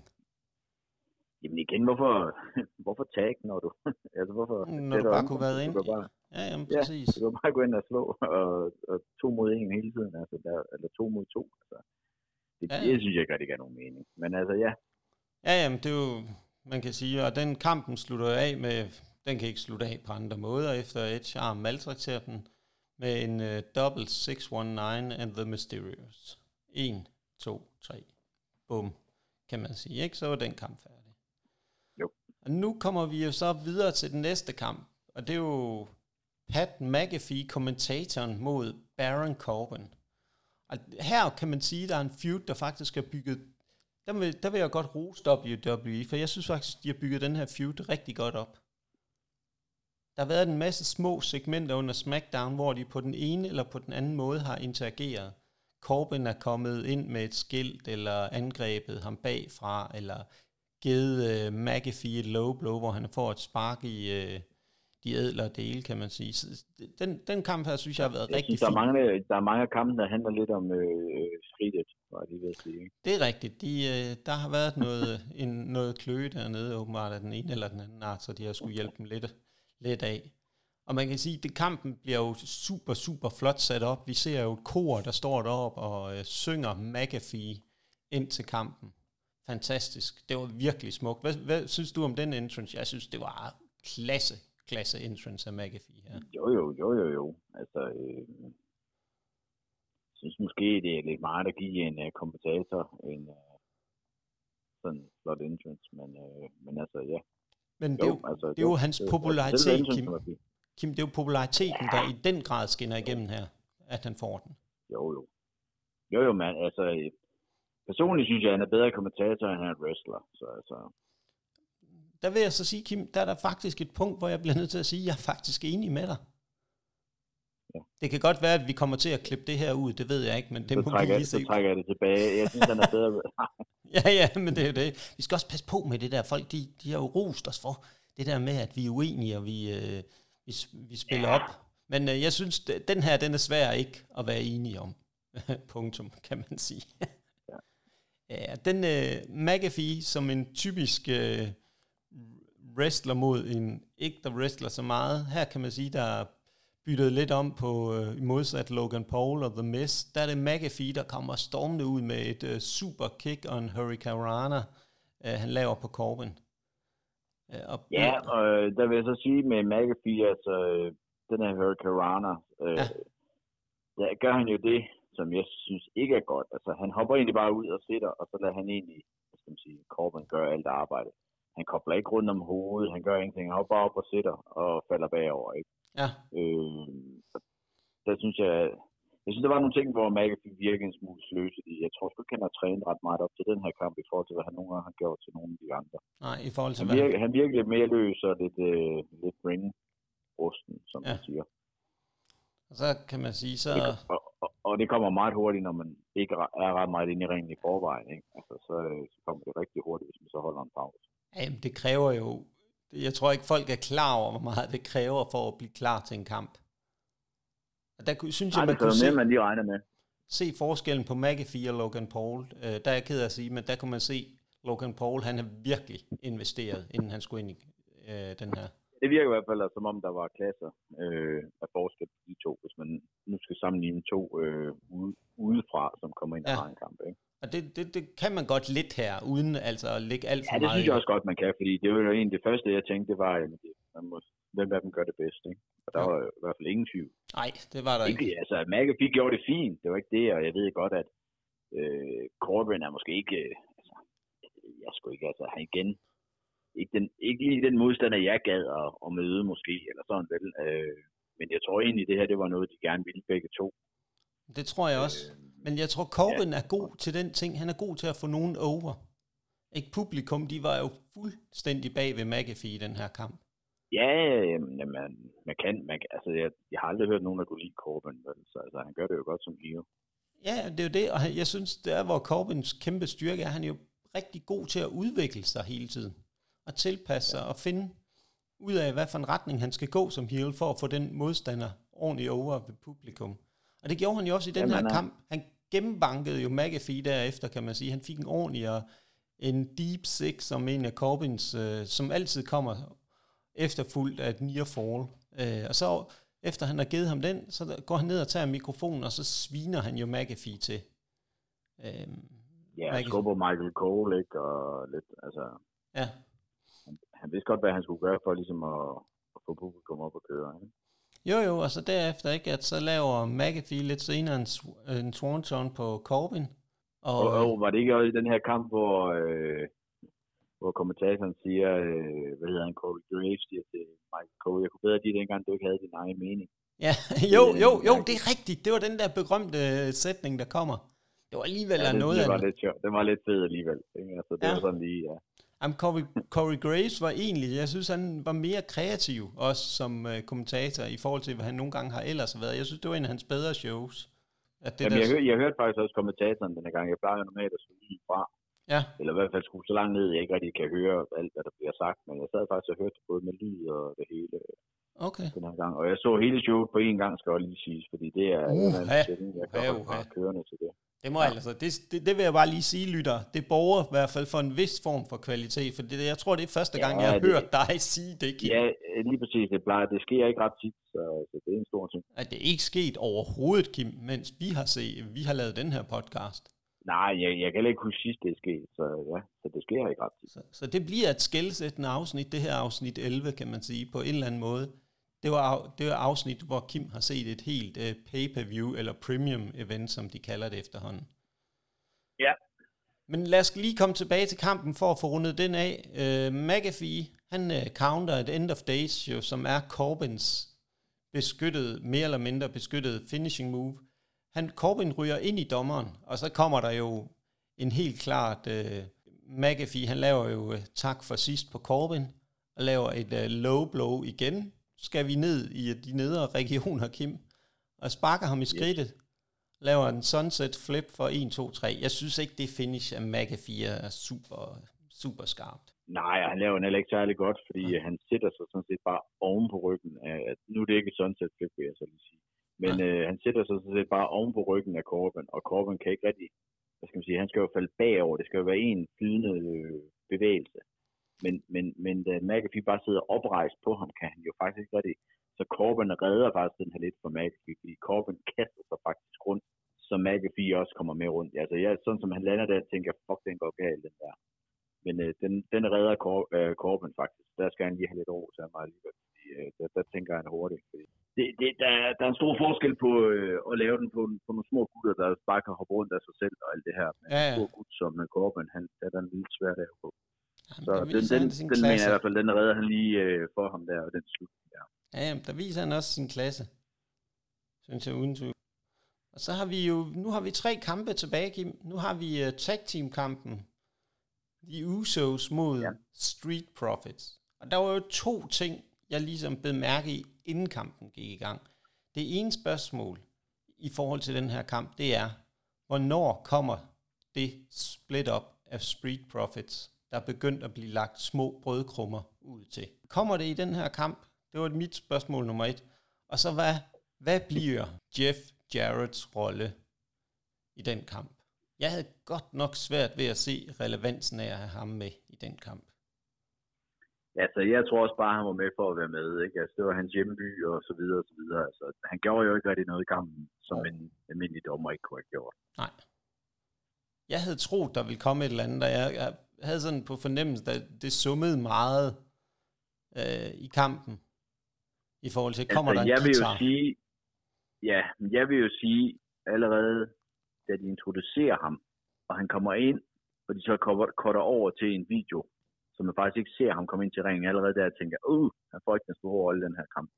Jamen igen, hvorfor, (laughs) hvorfor tag, når du... (laughs) altså, hvorfor, når du bare kunne være ind. Bare, ja, jamen, præcis. Ja, du kan bare gå ind og slå, og, og to mod en hele tiden, altså, der, eller to mod to. Altså, det, ja, ja. det synes jeg ikke rigtig gav nogen mening. Men altså, ja. Ja, jamen, det er jo, man kan sige, og den kampen slutter af med, den kan ikke slutte af på andre måder, efter Edge arm maltrakterer den, med en uh, double 619 and the Mysterious. 1, 2, 3. Bum, kan man sige, ikke? Så var den kamp færdig. Og nu kommer vi jo så videre til den næste kamp, og det er jo Pat McAfee, kommentatoren mod Baron Corbin. Og her kan man sige, at der er en feud, der faktisk er bygget... Der vil, der vil jeg godt rose WWE, for jeg synes faktisk, de har bygget den her feud rigtig godt op. Der har været en masse små segmenter under SmackDown, hvor de på den ene eller på den anden måde har interageret. Corbin er kommet ind med et skilt, eller angrebet ham bagfra, eller givet uh, McAfee et low blow, hvor han får et spark i uh, de ædlere dele, kan man sige. Så den, den kamp her, synes jeg har været jeg rigtig synes, der er, mange, der er mange kampe, der handler lidt om øh, skridtet, var det ved at sige. Det er rigtigt. De, uh, der har været noget, (laughs) en, noget kløe dernede, åbenbart af den ene eller den anden art, så de har skulle hjælpe dem lidt, lidt af. Og man kan sige, at kampen bliver jo super, super flot sat op. Vi ser jo et kor, der står deroppe og øh, synger McAfee ind til kampen fantastisk. Det var virkelig smukt. Hvad, hvad synes du om den entrance? Jeg synes, det var klasse, klasse entrance af McAfee her. Jo, jo, jo, jo, jo. Altså, øh, jeg synes måske, det er lidt meget at give en uh, kommentator en uh, sådan flot entrance, men, uh, men altså, ja. Men det, jo, er, jo, altså, det er jo hans det, popularitet, det, Kim. Kim, det er jo populariteten, ja. der i den grad skinner igennem her, at han får den. Jo, jo. Jo, jo, men altså, personligt synes jeg, at han er bedre kommentator, end han er wrestler. Så, altså. Der vil jeg så sige, Kim, der er der faktisk et punkt, hvor jeg bliver nødt til at sige, at jeg er faktisk enig med dig. ja. Det kan godt være, at vi kommer til at klippe det her ud, det ved jeg ikke, men det så må vi lige se. Så trækker jeg det tilbage. Jeg synes, den er bedre. (laughs) ja, ja, men det er det. Vi skal også passe på med det der. Folk, de, de har jo rost os for det der med, at vi er uenige, og vi, øh, vi, vi spiller ja. op. Men øh, jeg synes, den her, den er svær ikke at være enige om. (laughs) Punktum, kan man sige. Ja. den øh, McAfee, som en typisk øh, wrestler mod en ikke der wrestler så meget. Her kan man sige, der er byttet lidt om på øh, modsat Logan Paul og The Miz. Der er det McAfee, der kommer stormende ud med et øh, super kick og en Hurricane Rana, øh, han laver på Corbin. Øh, og ja, og øh, der vil jeg så sige med McAfee, altså øh, den her Hurricane Rana, øh, ja. der gør han jo det, som jeg synes ikke er godt. Altså han hopper egentlig bare ud og sætter, og så lader han egentlig, hvad skal man sige, Corbin gøre alt arbejdet. Han kobler ikke rundt om hovedet, han gør ingenting, han hopper op og sætter og falder bagover, ikke? Ja. Øh, der synes jeg, jeg synes, der var nogle ting, hvor McAfee virkede en smule sløset i. Jeg tror sgu ikke, han har trænet ret meget op til den her kamp, i forhold til, hvad han nogle gange har gjort til nogle af de andre. Nej, i forhold til han virker, han virker lidt mere løs og lidt, øh, lidt ring rusten, som ja. man siger. Og så kan man sige, så... Og, og, det kommer meget hurtigt, når man ikke er ret meget inde i ringen i forvejen. Ikke? Altså, så, så kommer det rigtig hurtigt, hvis man så holder en pause. Jamen, det kræver jo jeg tror ikke, folk er klar over, hvor meget det kræver for at blive klar til en kamp. Og der synes Nej, jeg, man kunne se, man lige regner med. se forskellen på McAfee og Logan Paul. Uh, der er jeg ked af at sige, men der kunne man se, Logan Paul, han har virkelig investeret, inden han skulle ind i uh, den her. Det virker i hvert fald som om, der var klasser øh, af forskel på de to, hvis man nu skal sammenligne to øh, ude, udefra, som kommer ind ja. en kamp. Ikke? Og det, det, det kan man godt lidt her, uden altså at lægge alt for meget Ja, det synes jeg også godt, man kan, fordi det var jo en af det første, jeg tænkte, det var, at man må, hvem af dem gør det bedst, ikke? Og der ja. var i hvert fald ingen tvivl. Nej, det var der ikke. ikke. Altså, McAfee gjorde det fint, det var ikke det, og jeg ved godt, at øh, Corbin er måske ikke, øh, altså, jeg skulle ikke, altså, han igen, ikke, den, ikke lige den modstander, jeg gad at, at møde måske, eller sådan vel. Øh, men jeg tror egentlig, det her, det var noget, de gerne ville begge to. Det tror jeg også. Øh, men jeg tror, Corbin ja. er god til den ting. Han er god til at få nogen over. Ikke publikum, de var jo fuldstændig bag ved McAfee i den her kamp. Ja, jamen, man, man kan, man, altså jeg, jeg har aldrig hørt nogen, der kunne lide Corbin, vel? så altså, han gør det jo godt som heel. Ja, det er jo det, og jeg synes, det er, hvor Corbins kæmpe styrke er, han er jo rigtig god til at udvikle sig hele tiden, og tilpasse sig, ja. og finde ud af, hvad for en retning han skal gå som heel, for at få den modstander ordentligt over ved publikum. Og det gjorde han jo også i den Jamen, her kamp. Han gennembankede jo McAfee derefter, kan man sige. Han fik en ordentlig og en deep six, som en af Corbins, øh, som altid kommer efterfulgt af et near fall. Øh, og så efter han har givet ham den, så går han ned og tager mikrofonen, og så sviner han jo McAfee til. Øh, ja, McAfee. skubber Michael Cole, ikke? Og lidt, altså... Ja. Han, vidste godt, hvad han skulle gøre for ligesom at, at få publikum op og køre, ikke? Jo, jo, og så derefter, ikke, at så laver McAfee lidt senere en, en Swanton på Corbin. Og, og, og var det ikke også i den her kamp, hvor, øh, hvor kommentatoren siger, øh, hvad hedder han, Corey Graves, siger til Michael Cole, jeg kunne bedre lide dengang, du ikke havde din egen mening. Ja, (laughs) jo, jo, jo, det er rigtigt. Det var den der berømte sætning, der kommer. Det var alligevel ja, det, noget det var lidt sjovt. Det var lidt fed alligevel. Ikke? Altså, det ja. var sådan lige, ja. Jamen, Corey, Corey Graves var egentlig, jeg synes, han var mere kreativ, også som uh, kommentator, i forhold til, hvad han nogle gange har ellers været. Jeg synes, det var en af hans bedre shows. At det Jamen, der... jeg, hør, jeg hørte faktisk også kommentatoren denne gang. Jeg plejer normalt at skulle lige fra. Ja. Eller i hvert fald skulle så langt ned, jeg ikke rigtig kan høre alt, hvad der bliver sagt. Men jeg sad faktisk og hørte både med lyd og det hele. Okay. Den her gang. Og jeg så hele showet på en gang, skal jeg lige sige, fordi det er uh, en anden jeg uh, kørende til det. Det må ja. altså, det, det, det vil jeg bare lige sige, lytter. Det borger i hvert fald for en vis form for kvalitet, for det, jeg tror, det er første gang, ja, jeg har det, hørt dig (laughs) sige det, Kim. Ja, lige præcis. Det, plejer, det sker ikke ret tit, så, det er en stor ting. At det er ikke sket overhovedet, Kim, mens vi har, set, vi har lavet den her podcast. Nej, jeg, jeg kan ikke huske sidst, det er sket, så ja, så det sker ikke ret tit. Så, så det bliver et skældsættende afsnit, det her afsnit 11, kan man sige, på en eller anden måde. Det var, det var afsnit, hvor Kim har set et helt uh, pay-per-view, eller premium event, som de kalder det efterhånden. Ja. Men lad os lige komme tilbage til kampen for at få rundet den af. Uh, McAfee, han uh, counter et end of days, jo, som er Corbins beskyttet, mere eller mindre beskyttet finishing move. Han, Corbin ryger ind i dommeren, og så kommer der jo en helt klart, uh, McAfee, han laver jo uh, tak for sidst på Corbin, og laver et uh, low blow igen. Skal vi ned i de nedre (laughs) regioner, Kim? og sparker ham i skridtet, yes. laver en sunset flip for 1, 2, 3. Jeg synes ikke, det finish af McAfee er super, super skarpt. Nej, han laver den heller ikke særlig godt, fordi ja. han sætter sig sådan set bare oven på ryggen. Af, nu er det ikke et sunset flip, vil jeg så lige sige. Men ja. øh, han sætter sig sådan set bare oven på ryggen af Corbin, og Corbin kan ikke rigtig, hvad skal man sige, han skal jo falde bagover. Det skal jo være en flydende øh, bevægelse. Men, men, men da McAfee bare sidder oprejst på ham, kan han jo faktisk ikke rigtig. Så Corbin redder faktisk den her lidt for McAfee, fordi Corbin kaster sig faktisk rundt, så McAfee også kommer med rundt. Altså, jeg, sådan som han lander der, tænker jeg, fuck, den går galt, den der. Men øh, den, den redder Cor, øh, Corbin faktisk. Der skal han lige have lidt ro til mig alligevel. Fordi, øh, der, der, tænker han hurtigt. Fordi det, det, der, der er en stor forskel på øh, at lave den på, på nogle små gutter, der bare kan hoppe rundt af sig selv og alt det her. Men ja, ja. en stor gut som Corbin, han, der er der en lille svært af på. Jamen, så den, den, den mener jeg i hvert fald, den redder han lige øh, for ham der, og den slutning der. Ja, jamen, der viser han også sin klasse. Synes jeg uden tvivl. Og så har vi jo, nu har vi tre kampe tilbage, Kim. Nu har vi uh, tag team kampen. The Usos mod ja. Street Profits. Og der var jo to ting, jeg ligesom blev mærke i, inden kampen gik i gang. Det ene spørgsmål i forhold til den her kamp, det er, hvornår kommer det split up af Street Profits der er begyndt at blive lagt små brødkrummer ud til. Kommer det i den her kamp? Det var mit spørgsmål nummer et. Og så hvad, hvad bliver Jeff Jarretts rolle i den kamp? Jeg havde godt nok svært ved at se relevansen af at have ham med i den kamp. Ja, så jeg tror også bare, han var med for at være med. Ikke? Altså, det var hans hjemby og så videre og så videre. Altså, han gjorde jo ikke rigtig noget i kampen, som en almindelig dommer ikke kunne have gjort. Nej. Jeg havde troet, der ville komme et eller andet, og jeg, jeg havde sådan på fornemmelsen, at det summede meget øh, i kampen, i forhold til, kommer altså, der en jeg vil jo sige, Ja, jeg vil jo sige, allerede da de introducerer ham, og han kommer ind, og de så korter over til en video, så man faktisk ikke ser ham komme ind til ringen, allerede der tænker uh, han får ikke den store rolle i den her kamp.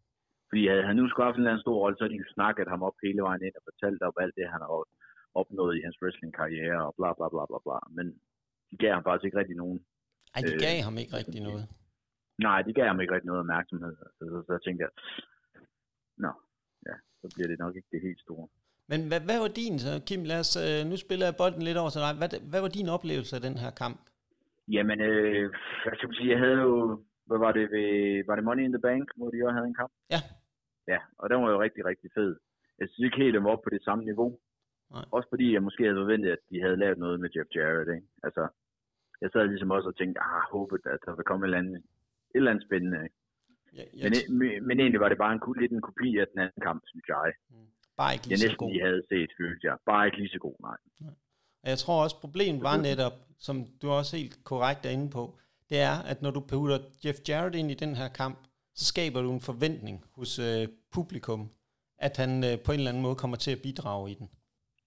Fordi havde han nu skulle have en eller anden stor rolle, så havde de jo snakket ham op hele vejen ind og fortalt om alt det, han har opnået i hans wrestling-karriere og bla bla bla bla bla. Men de gav ham faktisk ikke rigtig nogen. Nej, de gav øh, ham ikke rigtig noget. Nej, de gav ham ikke rigtig noget opmærksomhed. Så, så, så jeg tænkte jeg, nå, ja, så bliver det nok ikke det helt store. Men hvad, hvad var din så, Kim? Lad os, øh, nu spiller jeg bolden lidt over til dig. Hvad, hvad var din oplevelse af den her kamp? Jamen, øh, jeg skal sige, jeg havde jo, hvad var det, ved, var det Money in the Bank, hvor de også havde en kamp? Ja. Ja, og den var jo rigtig, rigtig fed. Jeg synes ikke helt, den var op på det samme niveau. Nej. Også fordi jeg måske havde forventet, at de havde lavet noget med Jeff Jarrett. Ikke? Altså, jeg sad ligesom også og tænkte, ah, håbet, at der vil komme et eller andet, et eller andet spændende. Ja, men, men, men egentlig var det bare en, lidt en kopi af den anden kamp, synes jeg. Mm. Bare ikke lige jeg så god. de havde set, følte jeg. Bare ikke lige så god, nej. nej. Og jeg tror også, problemet var netop, som du også helt korrekt er inde på, det er, at når du putter Jeff Jarrett ind i den her kamp, så skaber du en forventning hos øh, publikum, at han øh, på en eller anden måde kommer til at bidrage i den.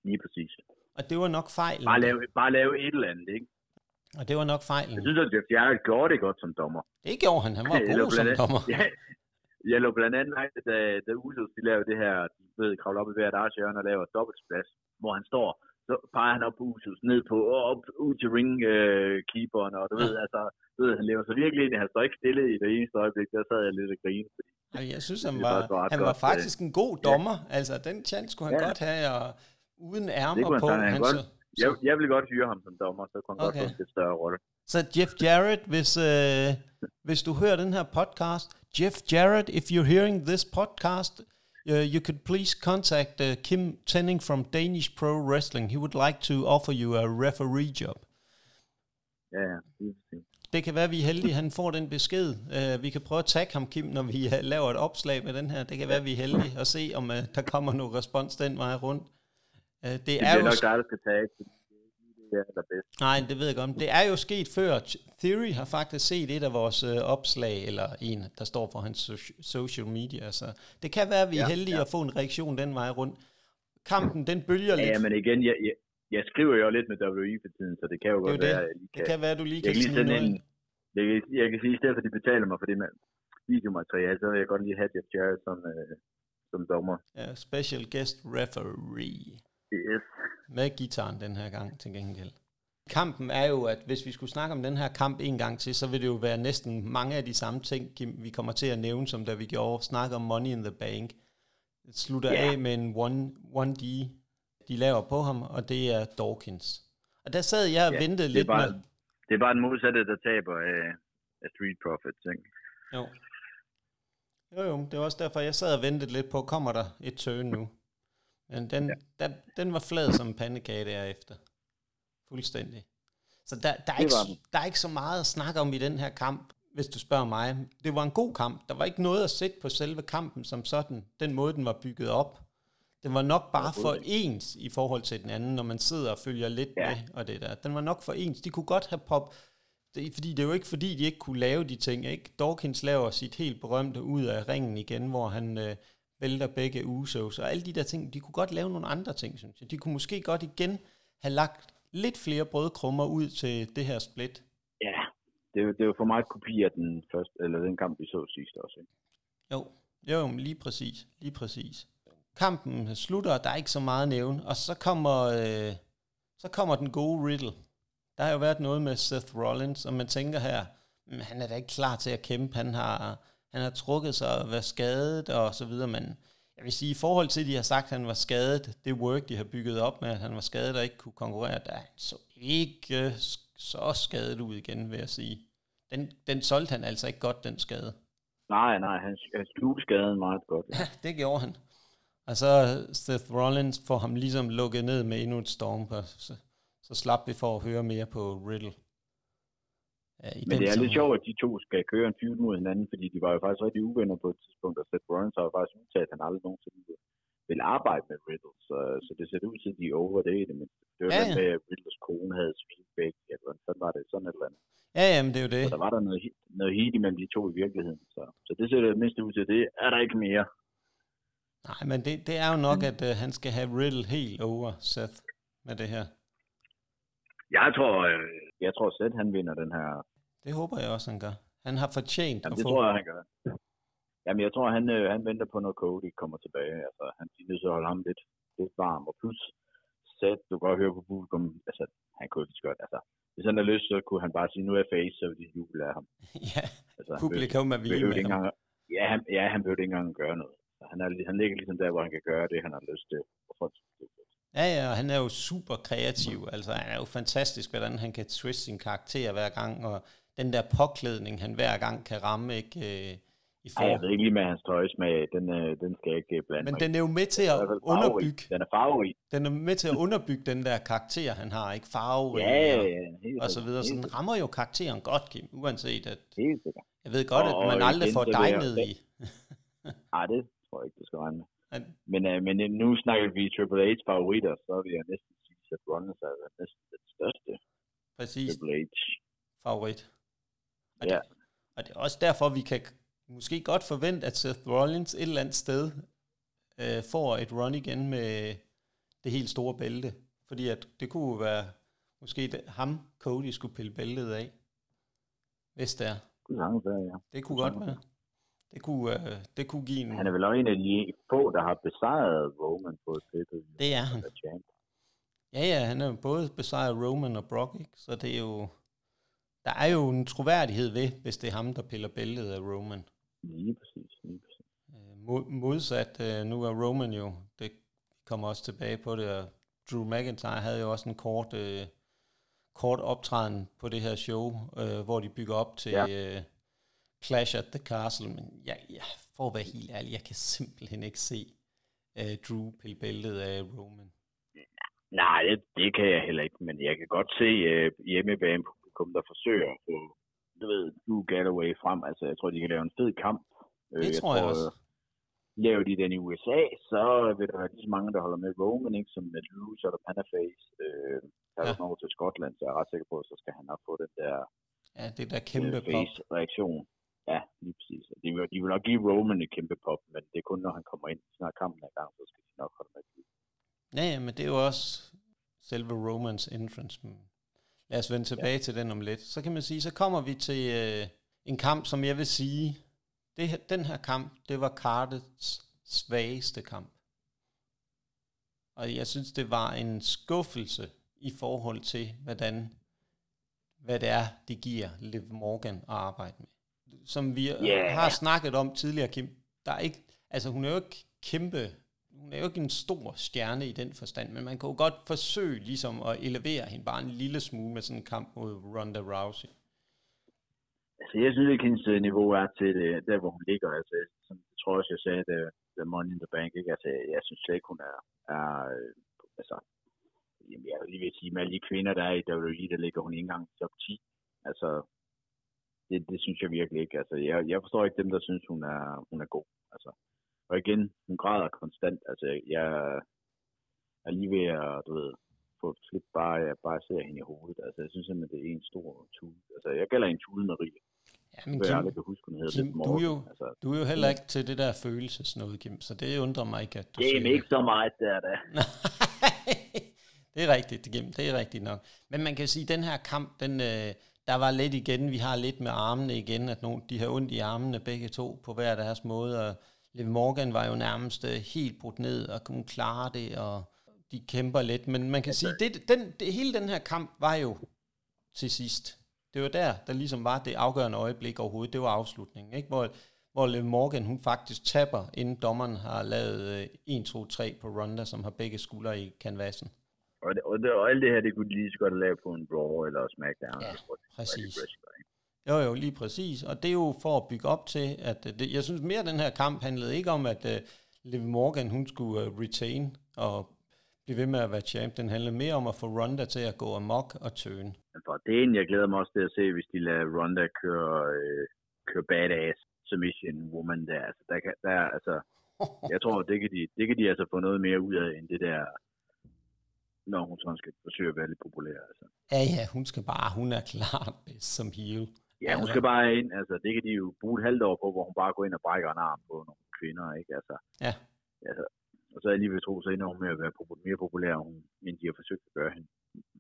Lige præcis. Og det var nok fejl. Bare lave, bare lave et eller andet, ikke? Og det var nok fejl. Jeg synes, at Jeff Jarrett gjorde det godt som dommer. Det gjorde han. Han var god som andet, dommer. (laughs) Ja, jeg lå blandt andet mærke, da, da Usos de lavede det her, de ved, kravle op i hvert deres hjørne og laver et dobbeltsplads, hvor han står, så peger han op på Usos, ned på, og op ud til ringkeeperen, øh, og du ved, altså, du ved, han lever så virkelig ind, han står ikke stille i det eneste øjeblik, der sad jeg lidt og grine, fordi jeg synes, han var, han var øh, faktisk en god dommer. Ja. Altså, den chance skulle han ja. godt have, og uden ærmer på. Han, han godt, så, jeg, jeg vil godt hyre ham som dommer, så kunne han okay. godt få en større rolle. Så Jeff Jarrett, hvis, øh, hvis du hører den her podcast, Jeff Jarrett, if you're hearing this podcast, uh, you could please contact uh, Kim Tenning from Danish Pro Wrestling. He would like to offer you a referee job. Ja, ja. Det kan være, at vi er heldige, han får den besked. Uh, vi kan prøve at tagge ham, Kim, når vi uh, laver et opslag med den her. Det kan være, at vi er heldige at se, om uh, der kommer noget respons den vej rundt. Uh, det, det er jo... nok dig, der skal tagge, det er bedst. Nej, det ved jeg godt. Det er jo sket før. Theory har faktisk set et af vores uh, opslag, eller en, der står for hans social media. Så det kan være, at vi er ja, heldige ja. at få en reaktion den vej rundt. Kampen, den bølger ja, lidt. Ja, men igen, jeg, jeg, jeg skriver jo lidt med WWE for tiden, så det kan jo det godt det. være, at lige kan, det kan være, at du lige kan sige noget. En, jeg, jeg kan sige, i stedet for, at de betaler mig for det med videomateriale, så vil jeg godt lige have Jeff Jarrett som, øh, som dommer. Ja, special guest referee. Yes. Med gitaren den her gang til gengæld. Kampen er jo, at hvis vi skulle snakke om den her kamp en gang til, så vil det jo være næsten mange af de samme ting, vi kommer til at nævne, som da vi gjorde snak om Money in the Bank. slutter yeah. af med en 1D, de laver på ham, og det er Dawkins. Og der sad jeg og yeah, ventede lidt bare, med... Det er bare en modsatte, der taber af, af Street Profits, ikke? Jo. Jo, jo, det var også derfor, jeg sad og ventede lidt på, kommer der et turn nu? Men den, ja. der, den var flad som en pandekage derefter. Fuldstændig. Så der, der, er ikke, der er ikke så meget at snakke om i den her kamp, hvis du spørger mig. Det var en god kamp. Der var ikke noget at sætte på selve kampen som sådan. Den måde, den var bygget op. Den var nok bare for ens i forhold til den anden, når man sidder og følger lidt ja. med og det der. Den var nok for ens. De kunne godt have pop... Det, fordi det er jo ikke fordi, de ikke kunne lave de ting. Ikke? Dawkins laver sit helt berømte ud af ringen igen, hvor han øh, vælter begge Usos. Og alle de der ting, de kunne godt lave nogle andre ting, synes jeg. De kunne måske godt igen have lagt lidt flere brødkrummer ud til det her split. Ja, det er, det er jo for meget kopi af den, første, eller den kamp, vi så sidst også. Ikke? Jo, jo, lige præcis. Lige præcis. Kampen slutter, og der er ikke så meget nævn. Og så kommer, øh, så kommer den gode Riddle. Der har jo været noget med Seth Rollins, og man tænker her, mm, han er da ikke klar til at kæmpe. Han har, han har trukket sig og været skadet og så videre, men jeg vil sige, i forhold til, at de har sagt, at han var skadet, det work, de har bygget op med, at han var skadet og ikke kunne konkurrere, der så ikke så skadet ud igen, vil jeg sige. Den, den solgte han altså ikke godt, den skade. Nej, nej, han, han skjulte skaden meget godt. Ja. (laughs) det gjorde han. Og så Seth Rollins får ham ligesom lukket ned med endnu et storm, så, så slap vi for at høre mere på Riddle. Ja, i Men det er lidt sjovt, at de to skal køre en feud mod hinanden, fordi de var jo faktisk rigtig uvenner på et tidspunkt, og Seth Rollins har faktisk udtalt, at han aldrig nogensinde vil arbejde med Riddle, så, så det ser ud til, at de er over det i det mindste. Det var ja, ja. med, at Riddles kone havde svinet begge, eller sådan var det, sådan et eller andet. Ja, jamen det er jo det. Så der var der noget, noget heat imellem de to i virkeligheden, så, så det ser det mindste ud til, det er der ikke mere. Nej, men det, det er jo nok, at uh, han skal have Riddle helt over Seth med det her. Jeg tror, øh, jeg tror Seth han vinder den her. Det håber jeg også, han gør. Han har fortjent Jamen, at det få... tror jeg, han gør. Jamen, jeg tror, han, øh, han venter på, når Cody kommer tilbage. Altså, han er nødt til at holde ham lidt, lidt varm. Og plus, Seth, du kan godt høre på publikum, altså, han kunne ikke godt, altså, hvis han har lyst, så kunne han bare sige, nu er jeg face, så vil de jubel af ham. (laughs) ja, altså, publikum er vildt med ham. Engang, ja, han, ja, han behøver ikke engang gøre noget. Han, er, han ligger ligesom der, hvor han kan gøre det, han har lyst til. Ja, ja, og han er jo super kreativ. Altså, han er jo fantastisk, hvordan han kan twiste sin karakter hver gang, og den der påklædning, han hver gang kan ramme, ikke? Øh, i for... Ej, jeg ved ikke lige med hans tøjsmag, den, øh, den skal jeg ikke blande Men den er jo med til at underbygge... Den er farverig. Den er med til at underbygge den der karakter, han har, ikke? Farverig ja, ja, ja, og så videre. Så den rammer jo karakteren godt, Kim, uanset at... Helt sikkert. Jeg ved godt, at man aldrig får dig ned i. Nej, det tror jeg ikke, du skal regne med. Men, uh, men nu snakker vi Triple H favoritter, så vil jeg næsten sige, at Rollins er næsten den største Præcis. Triple H favorit. Og, ja. det, og det er også derfor, vi kan måske godt forvente, at Seth Rollins et eller andet sted øh, får et run igen med det helt store bælte. Fordi at det kunne være måske det, ham, Cody, skulle pille bæltet af. Hvis det er. Det være, ja. Det kunne godt være. Det kunne, øh, det kunne give en... Han er vel også en af de få, der har besejret Roman på et pay Det er han. Ja, ja, han har både besejret Roman og Brock, ikke? så det er jo... Der er jo en troværdighed ved, hvis det er ham, der piller bæltet af Roman. Lige præcis, lige præcis. Øh, modsat, øh, nu er Roman jo, det kommer også tilbage på det, og Drew McIntyre havde jo også en kort, øh, kort optræden på det her show, øh, hvor de bygger op til ja. Clash at the Castle, men ja, ja, for at være helt ærlig, jeg kan simpelthen ikke se øh, Drew pille bæltet af Roman. Nej, det, det kan jeg heller ikke, men jeg kan godt se øh, hjemmebane publikum, der forsøger at få du ved, Drew Galloway frem. Altså, jeg tror, de kan lave en fed kamp. Øh, det jeg tror jeg, tror, også. Laver de den i USA, så vil der være lige så mange, der holder med Roman, ikke? Som med Drew, så er der Panaface. Øh, der er ja. over til Skotland, så jeg er ret sikker på, at så skal han nok få den der Ja, det der kæmpe face-reaktion. Ja, lige præcis. De vil, de vil nok give Roman et kæmpe pop, men det er kun, når han kommer ind, snart kampen er i gang, så skal de nok holde med. Ja, ja, men det er jo også selve Romans entrance. Lad os vende tilbage ja. til den om lidt. Så kan man sige, så kommer vi til øh, en kamp, som jeg vil sige, det her, den her kamp, det var Cardets svageste kamp. Og jeg synes, det var en skuffelse i forhold til, hvordan, hvad det er, det giver Liv Morgan at arbejde med. Som vi yeah. har snakket om tidligere, Kim, der er ikke, altså hun er jo ikke kæmpe, hun er jo ikke en stor stjerne i den forstand, men man kan jo godt forsøge ligesom at elevere hende bare en lille smule med sådan en kamp mod Ronda Rousey. Altså, jeg synes ikke, hendes øh, niveau er til det, der, hvor hun ligger. Altså, som jeg tror også, jeg sagde, det, det Money in the Bank, ikke? Altså, jeg synes slet ikke, hun er, er øh, altså, jamen, jeg vil lige sige, med alle de kvinder, der er i WWE, der ligger hun ikke engang top 10. Altså, det, det synes jeg virkelig ikke. Altså, jeg, jeg forstår ikke dem, der synes, hun er, hun er god. Altså, og igen, hun græder konstant. Altså, jeg er lige ved at, du ved, få et flip bare, jeg bare ser hende i hovedet. Altså, jeg synes simpelthen, det er en stor tude. Altså, jeg kalder en tude Marie. Ja, men Kim, Kim, kan huske, hun hedder Kim du, er jo. Altså, du er jo heller ikke til det der følelsesnode, Kim, så det undrer mig ikke, at du det er siger ikke så meget, der da. (laughs) det er rigtigt, Kim, det er rigtigt nok. Men man kan sige, at den her kamp, den, øh, der var lidt igen, vi har lidt med armene igen, at nogle, de har ondt i armene begge to på hver deres måde, og Liv Morgan var jo nærmest øh, helt brudt ned og kunne klare det, og de kæmper lidt, men man kan sige, det, den, det, hele den her kamp var jo til sidst. Det var der, der ligesom var det afgørende øjeblik overhovedet, det var afslutningen, ikke? Hvor, hvor Liv Morgan, hun faktisk taber, inden dommeren har lavet 1, 2, 3 på Ronda, som har begge skuldre i kanvasen. Og, det, og, det, og alt det her, det kunne de lige så godt lave på en Raw eller SmackDown. Ja, var præcis. Jo, jo, lige præcis. Og det er jo for at bygge op til, at det, jeg synes mere, at den her kamp handlede ikke om, at uh, Liv Morgan, hun skulle uh, retain og blive ved med at være champ. Den handlede mere om at få Ronda til at gå amok og tøne. For det ene, jeg glæder mig også til at se, hvis de lader Ronda køre, øh, køre badass submission woman der. Altså, der, kan, der altså, (laughs) jeg tror, det kan, de, det kan de altså få noget mere ud af, end det der, når hun sådan skal forsøge at være lidt populær. Altså. Ja, ja, hun skal bare, hun er klart bedst som heel. Ja, hun skal bare ind, altså det kan de jo bruge et halvt år på, hvor hun bare går ind og brækker en arm på nogle kvinder, ikke? Altså, Ja. altså, og så er at tro, så ender hun med at være mere populær, hun, end de har forsøgt at gøre hende.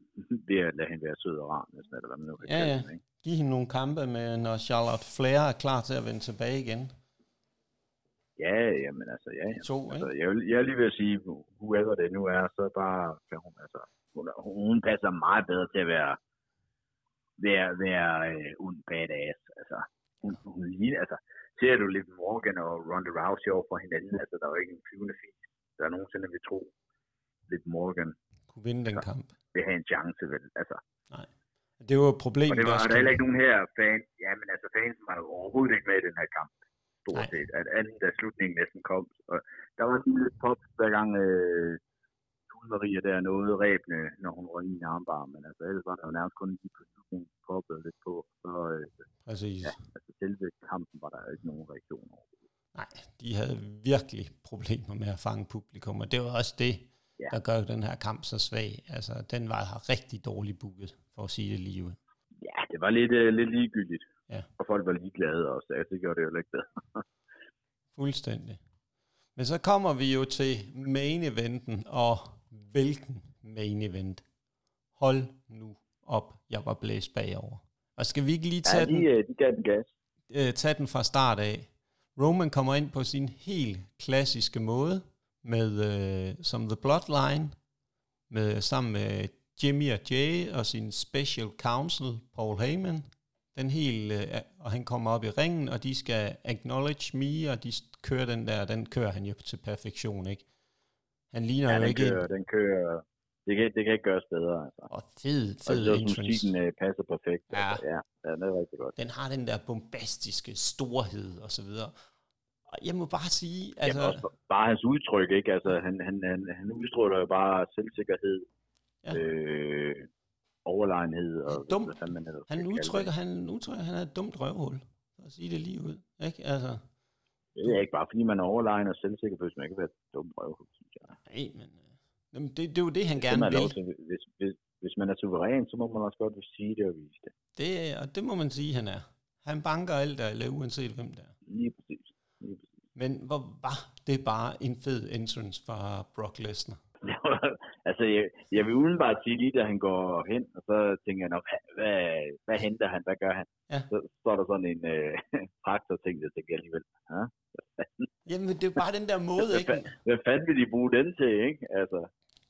(laughs) Ved at lade hende være sød og rar, næsten, eller hvad man nu kan Ja, kalde ja. hende, ikke? Giv hende nogle kampe med, når Charlotte Flair er klar til at vende tilbage igen. Ja, jamen altså, ja. ja. To, Altså, ikke? jeg, vil, jeg er lige ved at sige, whoever det nu er, så bare kan hun, altså, hun, hun passer meget bedre til at være, være, være uh, en badass. Altså, hun, hun ligner, altså, ser du lidt Morgan og Ronda Rousey over for hinanden, altså, der er jo ikke en flyvende fis, der nogensinde vil tro, lidt Morgan Kunne vinde den kamp. vil have en chance, vel? Altså, Det var problemet og det var der er heller ikke nogen her fan, ja, men altså, fansen var jo overhovedet ikke med i den her kamp stort Nej. set. At anden, da slutningen næsten kom. Og der var sådan lidt pop, hver gang øh, Tune Maria der nåede ræbene, når hun røg i en armbar. Men altså, ellers var der jo nærmest kun lige på slutningen poppet lidt på. Så øh, Præcis. ja, altså selve kampen var der ikke nogen reaktion over. Nej, de havde virkelig problemer med at fange publikum, og det var også det, Ja. der gør den her kamp så svag. Altså, den var rigtig dårligt booket, for at sige det lige ud. Ja, det var lidt, øh, lidt ligegyldigt. Ja. Og folk var ligeglade også. Altså, det gjorde det jo ikke bedre. (laughs) Fuldstændig. Men så kommer vi jo til main eventen, og hvilken main event? Hold nu op, jeg var blæst bagover. Og skal vi ikke lige tage Ja, den de, øh, de gav den gas. øh, tage den fra start af. Roman kommer ind på sin helt klassiske måde, med øh, som The Bloodline, med, sammen med Jimmy og Jay og sin special counsel, Paul Heyman. Den helt, øh, og han kommer op i ringen, og de skal acknowledge me, og de kører den der, den kører han jo til perfektion, ikke? Han ligner Ja, jo ikke kører, den kører. Det kan, det kan ikke gøres bedre. Altså. Og fed, Og fed så entrance. musikken øh, passer perfekt. Ja. Altså, ja, ja, det er rigtig godt. Den har den der bombastiske storhed og så videre. Og jeg må bare sige, Altså. Jamen, også bare hans udtryk, ikke? Altså, han, han, han, han udstråler jo bare selvsikkerhed, ja. øh, overlegenhed og Dum. hvad man ellers Han udtrykker, han udtrykker, han er et dumt røvhul. For at sige det lige ud. Ikke? Altså, Det er ikke bare fordi man er overlegen og selvsikker, hvis man ikke vil være et dumt røvhul, synes jeg. nej, men... øh, Jamen, det, det er jo det, han Det gerne vil. til, hvis, hvis, hvis man er suveræn, så må man også godt sige det og vise det. Det, og det må man sige, han er. Han banker alt der, eller uanset hvem der er. Lige præcis. Lige præcis. Men hvor var det bare en fed entrance fra Brock Lesnar? (laughs) altså, jeg, jeg vil udenbart sige lige, da han går hen, og så tænker jeg nok, hvad, hvad, hvad henter han, hvad gør han? Ja. Så står der sådan en øh, (laughs) traktor-ting, der tænker jeg alligevel, ja? Jamen, det er jo bare den der måde, hvad, ikke? fa- hvad fanden vil de bruge den til, ikke? Altså,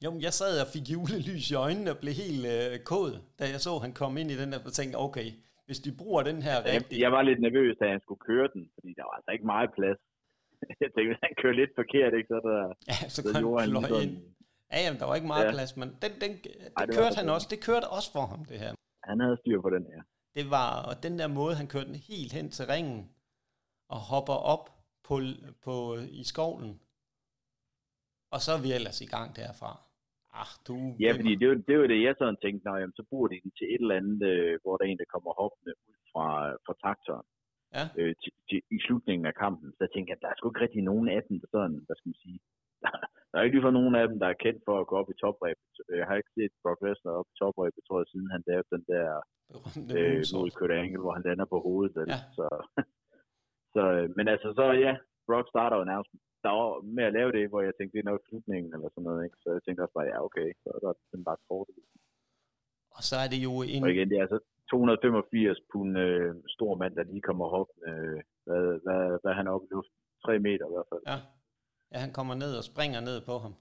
Jo, men jeg sad og fik julelys i øjnene og blev helt øh, kod, da jeg så, han kom ind i den der, og tænkte, okay, hvis de bruger den her jeg, rigtigt, jeg var lidt nervøs, da han skulle køre den, fordi der var altså ikke meget plads (laughs) jeg tænkte, han kører lidt forkert, ikke? Så, der, ja, så, så gjorde han lige ind. Ja, jamen, der var ikke meget ja. plads, men den, den, det, Ej, det kørte han også. Det kørte også for ham, det her. Han havde styr på den her. Det var og den der måde, han kørte den helt hen til ringen, og hopper op på, på, i skovlen. Og så er vi ellers i gang derfra. Ach, du... Ja, fordi det var, det var det, jeg sådan tænkte, når jamen, så bruger de den til et eller andet, øh, hvor der er en, der kommer hoppende ud fra, fra traktoren ja. øh, til, til, i slutningen af kampen. Så jeg tænkte jeg, der er sgu ikke rigtig nogen af dem, der sådan, hvad skal man sige, (laughs) der, der er ikke lige for nogen af dem, der er kendt for at gå op i topræbet. Jeg har ikke set Brock Lesnar op i topræbet, tror jeg, siden han lavede den der øh, mod Kurt Angle, hvor han lander på hovedet. Ja. Så, (laughs) så, øh, men altså, så ja, Brock starter jo nærmest der var med at lave det, hvor jeg tænkte, det er nok slutningen eller sådan noget, ikke? Så jeg tænkte også bare, ja, okay, så er der den bare kort. Og så er det jo en... Og igen, det er altså 285 pund øh, stor mand, der lige kommer op. Øh, hvad, hvad, hvad han er oppe i luften? 3 meter i hvert fald. Ja. Ja, han kommer ned og springer ned på ham.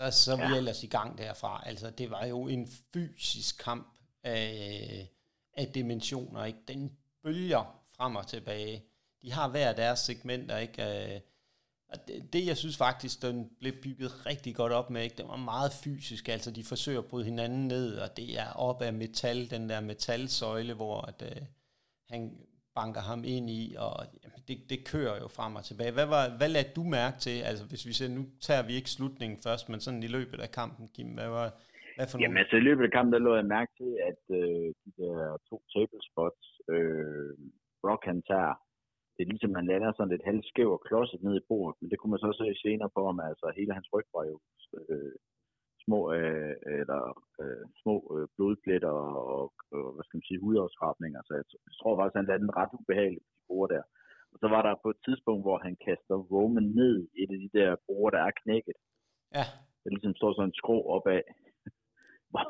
Altså, så er vi ja. ellers i gang derfra. Altså, det var jo en fysisk kamp af, af dimensioner, ikke? Den bølger frem og tilbage de har hver deres segmenter, ikke? Øh, og det, det, jeg synes faktisk, den blev bygget rigtig godt op med, ikke? Den var meget fysisk, altså de forsøger at bryde hinanden ned, og det er op af metal, den der metalsøjle, hvor at, øh, han banker ham ind i, og jamen, det, det kører jo frem og tilbage. Hvad, var, hvad lagde du mærke til, altså hvis vi ser, nu tager vi ikke slutningen først, men sådan i løbet af kampen, Kim, hvad var, hvad for Jamen altså i løbet af kampen, der lå jeg mærke til, at øh, de der to table spots, øh, Brock han tager det er ligesom, man lander sådan lidt halvt skæv og klodset ned i bordet, men det kunne man så se senere på ham, altså hele hans ryg var jo øh, små, øh, eller, øh, små øh, blodpletter og, og, hvad skal man sige, hudafskrabninger, så jeg, jeg tror faktisk, han landede ret ubehageligt på de der. Og så var der på et tidspunkt, hvor han kaster Roman ned i et af de der bord, der er knækket. Ja. Der ligesom står sådan en skrå opad, (laughs) hvor,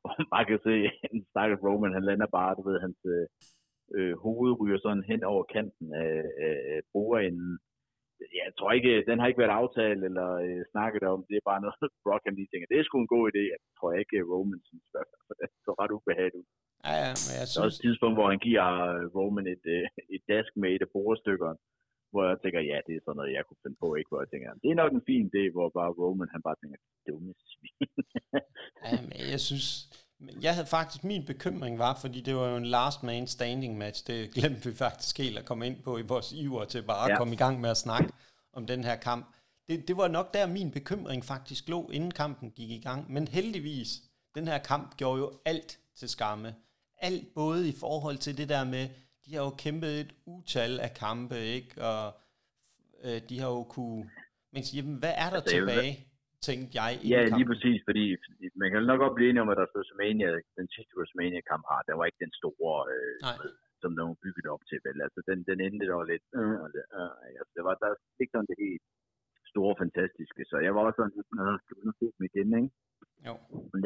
hvor man kan se, en stakkels Roman, han lander bare, du ved, hans, øh, øh, hoved ryger sådan hen over kanten af, af bordenden. Jeg tror ikke, den har ikke været aftalt eller øh, snakket om. Det er bare noget, (laughs) Brock han lige tænker, det er sgu en god idé. Jeg tror ikke, Roman synes, for (laughs) det så ret ubehageligt ud. Ja, ja, men jeg synes... Der er også et tidspunkt, hvor han giver øh, Roman et, øh, et dask med et af bordstykkerne, hvor jeg tænker, ja, det er sådan noget, jeg kunne finde på, ikke? Hvor jeg tænker, det er nok en fin idé, hvor bare Roman, han bare tænker, dumme svin. ja, men jeg synes, jeg havde faktisk, min bekymring var, fordi det var jo en last man standing match, det glemte vi faktisk helt at komme ind på i vores iver til bare ja. at komme i gang med at snakke om den her kamp. Det, det var nok der, min bekymring faktisk lå, inden kampen gik i gang. Men heldigvis, den her kamp gjorde jo alt til skamme. Alt både i forhold til det der med, de har jo kæmpet et utal af kampe, ikke? Og øh, de har jo kunne... Men hvad er der altså, tilbage? Tænkte jeg. Ja, lige kampen. præcis, fordi man kan nok godt blive enig om, at der WrestleMania, den sidste WrestleMania-kamp har, den var ikke den store, øh, som den var bygget op til, vel? Altså, den, den endte dog lidt, øh, øh, altså, det var der ikke sådan det helt store, fantastiske, så jeg var også sådan, at skal vi nu se dem igen, ikke? Jo.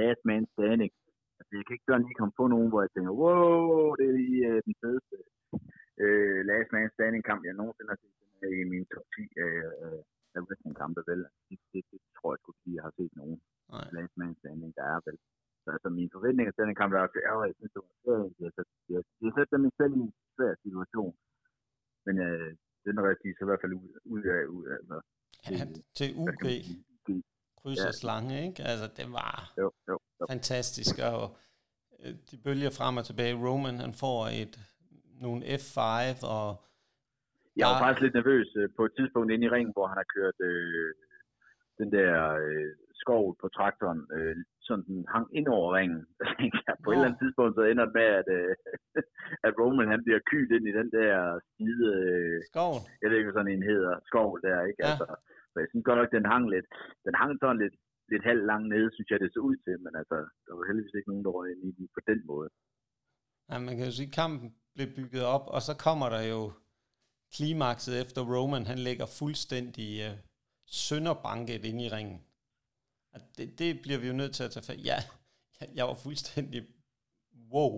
Last man standing. Altså, jeg kan ikke sådan lige komme på nogen, hvor jeg tænker, wow, det er lige øh, den fedeste øh, last man standing kamp, jeg nogensinde har set i min top 10 øh, af wrestling-kampe, vel? Det, det, det, tror jeg sgu ikke, jeg har set nogen last man standing, der er vel. Så altså, mine forventninger til den kamp er også, at jeg synes, det var svært. Jeg, jeg sætter mig selv i en svær situation. Men øh, er at sige, så i hvert fald ud, ud af, ud af altså, til, ja, til UG kryds og slange, ikke? Altså, det var jo, jo, jo. fantastisk, og øh, de bølger frem og tilbage. Roman, han får et nogle F5, og jeg var faktisk lidt nervøs øh, på et tidspunkt inde i ringen, hvor han har kørt øh, den der øh, skov på traktoren, øh, sådan den hang ind over ringen. (laughs) på et eller andet tidspunkt så ender det med, at, øh, (laughs) at Roman han bliver kylt ind i den der skide... Øh, skov? Jeg ved ikke, hvad sådan en hedder. Skov der, ikke? Ja. Altså, så jeg synes godt nok, den hang lidt. Den hang sådan lidt, lidt halvt langt nede, synes jeg, det så ud til. Men altså, der var heldigvis ikke nogen, der var inde i den på den måde. Ja, man kan jo sige, at kampen blev bygget op, og så kommer der jo klimakset efter Roman, han ligger fuldstændig uh, sønderbanket ind i ringen. Og det, det bliver vi jo nødt til at tage fat. Ja, jeg var fuldstændig, wow,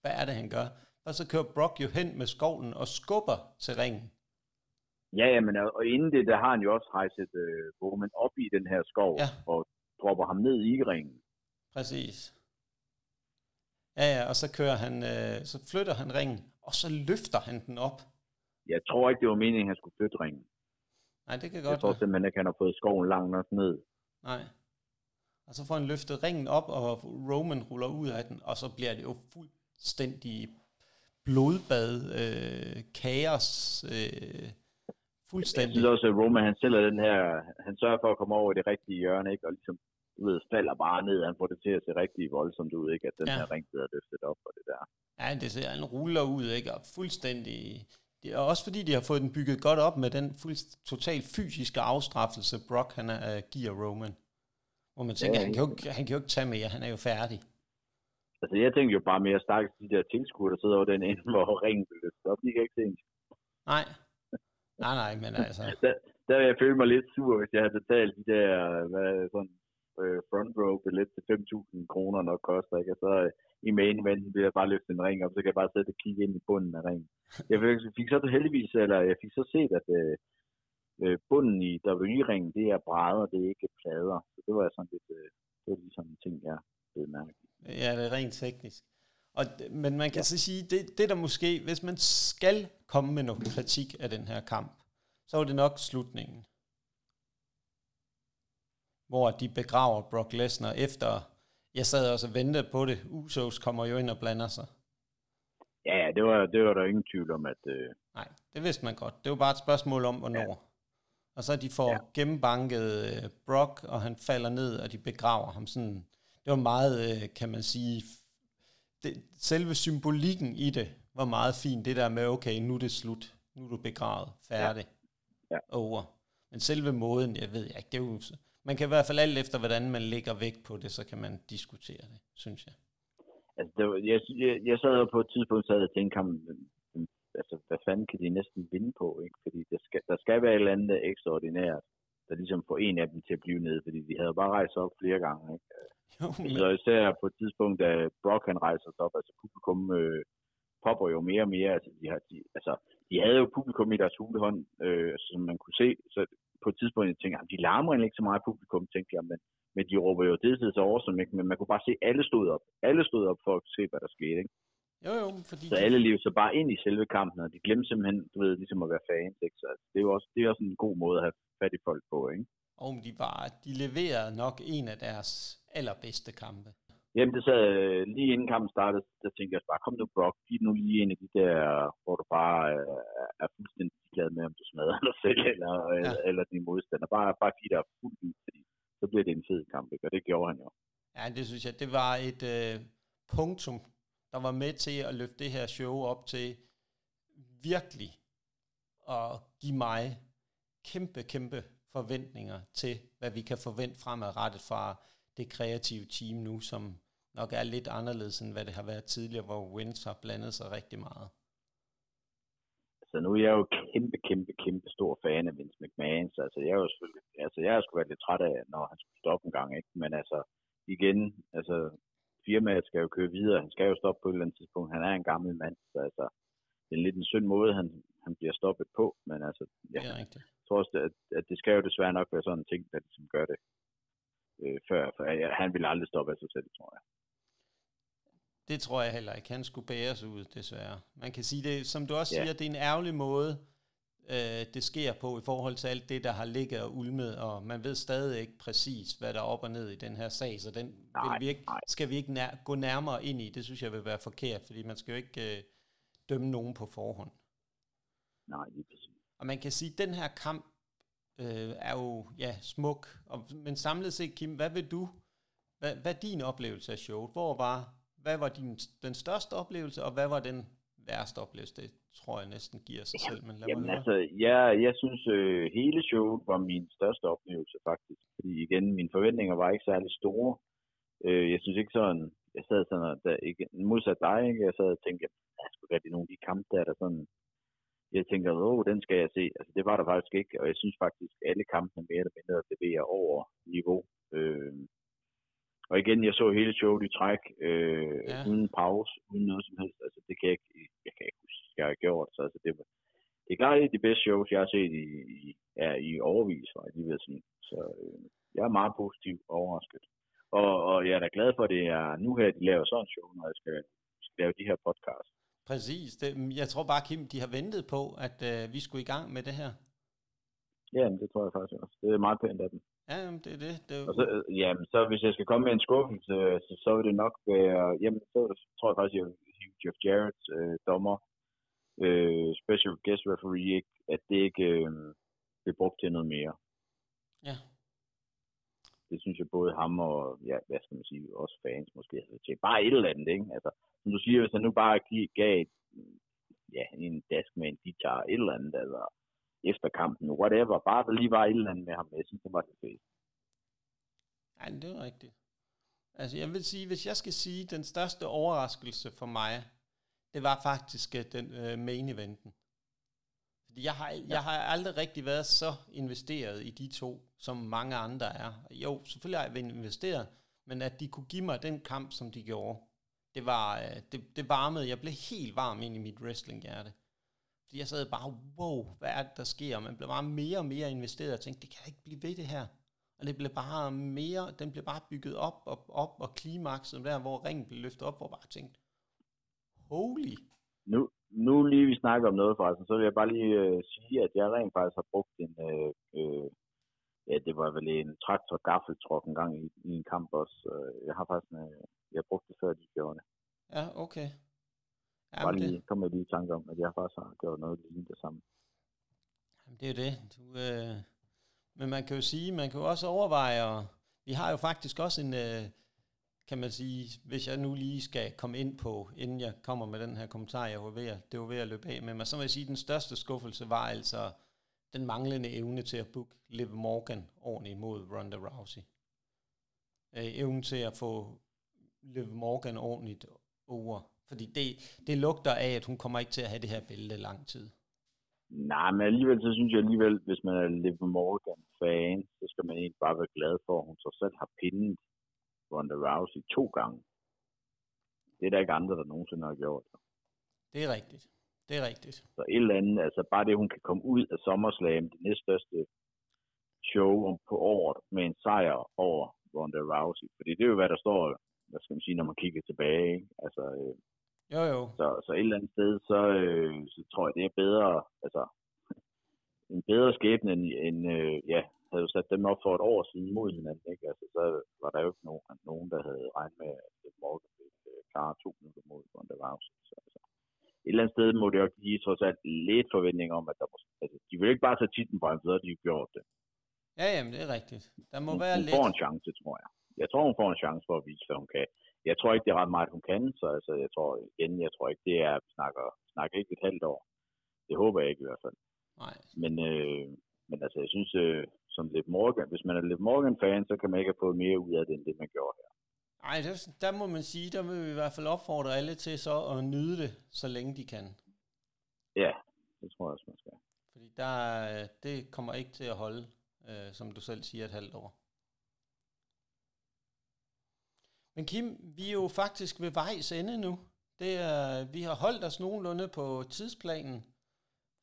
hvad er det, han gør? Og så kører Brock jo hen med skovlen og skubber til ringen. Ja, ja, men og inden det, der har han jo også rejset øh, Roman op i den her skov ja. og dropper ham ned i ringen. Præcis. Ja, ja, og så kører han, øh, så flytter han ringen, og så løfter han den op jeg tror ikke, det var meningen, at han skulle flytte ringen. Nej, det kan godt Jeg tror simpelthen ikke, han har fået skoven langt nok ned. Nej. Og så får han løftet ringen op, og Roman ruller ud af den, og så bliver det jo fuldstændig blodbad, øh, kaos, øh, Jeg fuldstændig. synes også, at Roman, han sælger den her, han sørger for at komme over i det rigtige hjørne, ikke? Og ligesom, du ved, falder bare ned, han får det til at se rigtig voldsomt ud, ikke? At den Ja. her ring bliver løftet op og det der. Ja, det ser, han ruller ud, ikke? Og fuldstændig... Det er også fordi, de har fået den bygget godt op med den fuldst, totalt fysiske afstraffelse, Brock han er, uh, giver Roman. Hvor man tænker, Ja, han, kan jo, ikke- han kan jo ikke tage mere, han er jo færdig. Altså, jeg tænkte jo bare mere stakkels de der tilskuere, der sidder over den ende, (laughs) hvor ringen bliver løftet op. De kan ikke se Nej. Nej, nej, men altså... (laughs) der, der ville jeg føle mig lidt sur, hvis jeg havde betalt de der hvad, sådan, øh, front row billet til 5.000 kroner nok koster, ikke? Og så øh, i main eventen vil jeg bare løfte en ring op, så kan jeg bare sætte og kigge ind i bunden af ringen. Jeg fik, så heldigvis, eller jeg fik så set, at øh, øh, bunden i WWE-ringen, det er brædder, det er ikke plader. Så det var sådan lidt, øh, det var lige sådan en ting, jeg blev mærke. Ja, det er rent teknisk. Og, men man kan så sige, det, det der måske, hvis man skal komme med noget kritik af den her kamp, så er det nok slutningen. Hvor de begraver Brock Lesnar efter, jeg sad også og ventede på det, Usos kommer jo ind og blander sig. Ja, ja, det var, det var der ingen tvivl om, at øh, Nej, det vidste man godt. Det var bare et spørgsmål om, hvornår. Ja. Og så de får ja. Ja. gennembanket øh, Brock, og han falder ned, og de begraver ham sådan. Det var meget, øh, kan man sige, det, selve symbolikken i det var meget fint. Det der med, okay, nu er det slut. Nu er du begravet. Færdig. Ja. Over. Men selve måden, jeg ved jeg ikke, det er jo, man kan i hvert fald alt efter, hvordan man lægger vægt på det, så kan man diskutere det, synes jeg. Altså, det var, jeg, jeg, jeg sad jo på et tidspunkt, sad og tænkte, ham, altså, hvad fanden kan de næsten vinde på, ikke? Fordi der skal, der skal være et eller andet ekstraordinært, der ligesom får en af dem til at blive nede, fordi de havde bare rejst op flere gange, ikke? Jo, men, Så især på et tidspunkt, da Brock han rejser sig op, altså publikum øh, popper jo mere og mere, altså de, har, de, altså, de havde jo publikum i deres hulehånd, øh, som man kunne se, så på et tidspunkt, jeg tænkte, de larmer ikke så meget publikum, tænkte jeg, men, men de råber jo det så awesome, ikke? men man kunne bare se, at alle stod op, alle stod op for at se, hvad der skete, ikke? jo, jo, fordi Så alle levede så bare ind i selve kampen, og de glemte simpelthen, du ved, ligesom at være fans, ikke? Så altså, det er jo også, det er også en god måde at have fat i folk på, ikke? Og de, var, de leverede nok en af deres allerbedste kampe. Jamen, det sad øh, lige inden kampen startede, der tænkte jeg bare, kom nu Brock, giv nu lige en af de der, hvor du bare øh, er fuldstændig glad med, om du smadrer dig selv eller, ja. eller, eller din modstander. Bare, bare giv dig fuldt ud, fordi så bliver det en fed kamp, ikke? og det gjorde han jo. Ja, det synes jeg, det var et øh, punktum, der var med til at løfte det her show op til virkelig at give mig kæmpe, kæmpe forventninger til, hvad vi kan forvente fremadrettet fra det kreative team nu, som nok er lidt anderledes, end hvad det har været tidligere, hvor Wins har blandet sig rigtig meget. Så nu er jeg jo kæmpe, kæmpe, kæmpe stor fan af Vince McMahon, så altså, jeg er jo selvfølgelig, altså, jeg har sgu været lidt træt af, når han skulle stoppe en gang, ikke? Men altså, igen, altså, firmaet skal jo køre videre, han skal jo stoppe på et eller andet tidspunkt, han er en gammel mand, så altså, det er lidt en synd måde, han, han bliver stoppet på, men altså, ja, Det er rigtigt. jeg tror også, at, at det skal jo desværre nok være sådan en ting, der ligesom gør det øh, før, for ja, han vil aldrig stoppe af sig selv, tror jeg. Det tror jeg heller ikke. Han skulle bæres ud, desværre. Man kan sige det, som du også Ja. siger, det er en ærgerlig måde, øh, det sker på i forhold til alt det, der har ligget og ulmet, og man ved stadig ikke præcis, hvad der er op og ned i den her sag, så den Nej, vil vi ikke, nej. skal vi ikke nær, gå nærmere ind i. Det synes jeg vil være forkert, fordi man skal jo ikke øh, dømme nogen på forhånd. Nej, lige præcis. Og man kan sige, at den her kamp øh, er jo ja, smuk. Og, men samlet set, Kim, hvad vil du, hvad, hvad er din oplevelse af showet? Hvor var, hvad var din, den største oplevelse, og hvad var den værste oplevelse? Det tror jeg næsten giver sig selv, men lad Jamen mig altså, jeg, jeg synes øh, hele showet var min største oplevelse faktisk. Fordi igen, mine forventninger var ikke særlig store. Øh, jeg synes ikke sådan, jeg sad sådan, der, ikke, modsat dig, ikke? jeg sad og tænkte, at der er sgu rigtig nogle af de kampe der, der sådan, jeg tænker, åh, den skal jeg se. Altså det var der faktisk ikke, og jeg synes faktisk, at alle kampene mere eller mindre leverer over niveau. Øh, og igen, jeg så hele showet i træk, øh, Ja. ja. uden pause, uden noget som helst. Altså det kan jeg ikke, jeg kan ikke huske, jeg har gjort. Så altså, det, var, det er klart et af de bedste shows, jeg har set i, i, ja, i overvis, var jeg lige ved at sige. Så øh, jeg er meget positivt overrasket. Og, og jeg er da glad for, at det er nu her, de laver sådan en show, når jeg skal, skal lave de her podcasts. Præcis. Det, jeg tror bare, Kim, de har ventet på, at øh, vi skulle i gang med det her. Ja, det tror jeg faktisk også. Det er meget pænt af dem. Ja, jamen, det er det. det er... Og så, øh, jamen, så hvis jeg skal komme med en skuffelse, så, så vil det nok være, jamen, så tror jeg faktisk, at Jeff Jarrett, øh, dommer, øh, special guest referee, ikke, at det ikke øh, bliver brugt til noget mere. Ja. Det synes jeg både ham og, ja, hvad skal man sige, også fans måske, altså, til bare et eller andet, ikke? Altså, som du siger, hvis han nu bare gav ja, en dask med en guitar, et eller andet, altså, efter kampen, whatever, bare der lige var et eller andet med ham, jeg synes, det var det fedt. Ja, det er rigtigt. Altså, jeg vil sige, hvis jeg skal sige, den største overraskelse for mig, det var faktisk øh, den uh, main eventen. Fordi jeg har, ja. jeg har aldrig rigtig været så investeret i de to, som mange andre er. Jo, selvfølgelig har jeg investeret, men at de kunne give mig den kamp, som de gjorde, det var, øh, det, det varmede, jeg blev helt varm ind i mit wrestlinghjerte. Fordi jeg sad bare, wow, hvad er det, der sker? Man blev bare mere og mere investeret og tænkte, det kan ikke blive ved det her. Og det blev bare mere, den blev bare bygget op og op, og klimakset der, hvor ringen blev løftet op, hvor jeg bare tænkte, holy. Nu, nu lige vi snakker om noget forresten, så vil jeg bare lige øh, sige, at jeg rent faktisk har brugt en, øh, øh, ja, det var vel en traktor gaffeltruk en gang i, i en kamp også. Jeg har faktisk, øh, jeg har brugt det før de gjorde det. Ja, okay. Jamen, bare lige, det... kom jeg lige i tanke om, at jeg faktisk har gjort noget lige det samme. Jamen, det er jo det. Du, øh... Men man kan jo sige, man kan jo også overveje, og vi har jo faktisk også en, øh, kan man sige, hvis jeg nu lige skal komme ind på, inden jeg kommer med den her kommentar, jeg var ved at, det var ved at løbe af med mig, så vil jeg sige, at den største skuffelse var altså den manglende evne til at booke Liv Morgan ordentligt mod Ronda Rousey. Øh, evnen til at få Liv Morgan ordentligt over. Fordi det, det lugter af, at hun kommer ikke til at have det her bælte lang tid. Nej, men alligevel så synes jeg alligevel, hvis man er Liv Morgan-fan, så skal man egentlig bare være glad for, at hun så selv har pindet Ronda Rousey to gange. Det er der ikke andre, der nogensinde har gjort. Det er rigtigt. Det er rigtigt. Så et eller andet, altså bare det, hun kan komme ud af SummerSlam, det næststørste show på året, med en sejr over Ronda Rousey. Fordi det er jo, hvad der står, hvad skal man sige, når man kigger tilbage. Ikke? Altså, øh, jo, jo. Så, så et eller andet sted, så, øh, så tror jeg, det er bedre, altså en bedre skæbne end, end øh, ja, havde jo sat dem op for et år siden mod hinanden, ikke? Altså, så var der jo ikke nogen, nogen der havde regnet med, at Morgan ville øh, klare to minutter mod Ronda Rousey. Så, altså, et eller andet sted må det jo give trods alt lidt forventning om, at der måske, altså, de vil ikke bare tage titlen på ham, så de jo gjort det. Ja, jamen, det er rigtigt. Der må hun, være hun lidt... får en chance, tror jeg. Jeg tror, hun får en chance for at vise, hvad hun kan. Jeg tror ikke, det er ret meget, hun kan, så altså, jeg tror igen, jeg tror ikke, det er, snakker, snakker ikke et halvt år. Det håber jeg ikke i hvert fald. Nej. Men, øh, men altså, jeg synes, øh, som Liv Morgan, hvis man er Liv Morgan-fan, så kan man ikke have fået mere ud af det, end det, man gjorde her. Nej, der må man sige, der vil vi i hvert fald opfordre alle til så at nyde det, så længe de kan. Ja, det tror jeg også, man skal. Fordi der, det kommer ikke til at holde, øh, som du selv siger, et halvt år. Men Kim, vi er jo faktisk ved vejs ende nu. Det er, vi har holdt os nogenlunde på tidsplanen.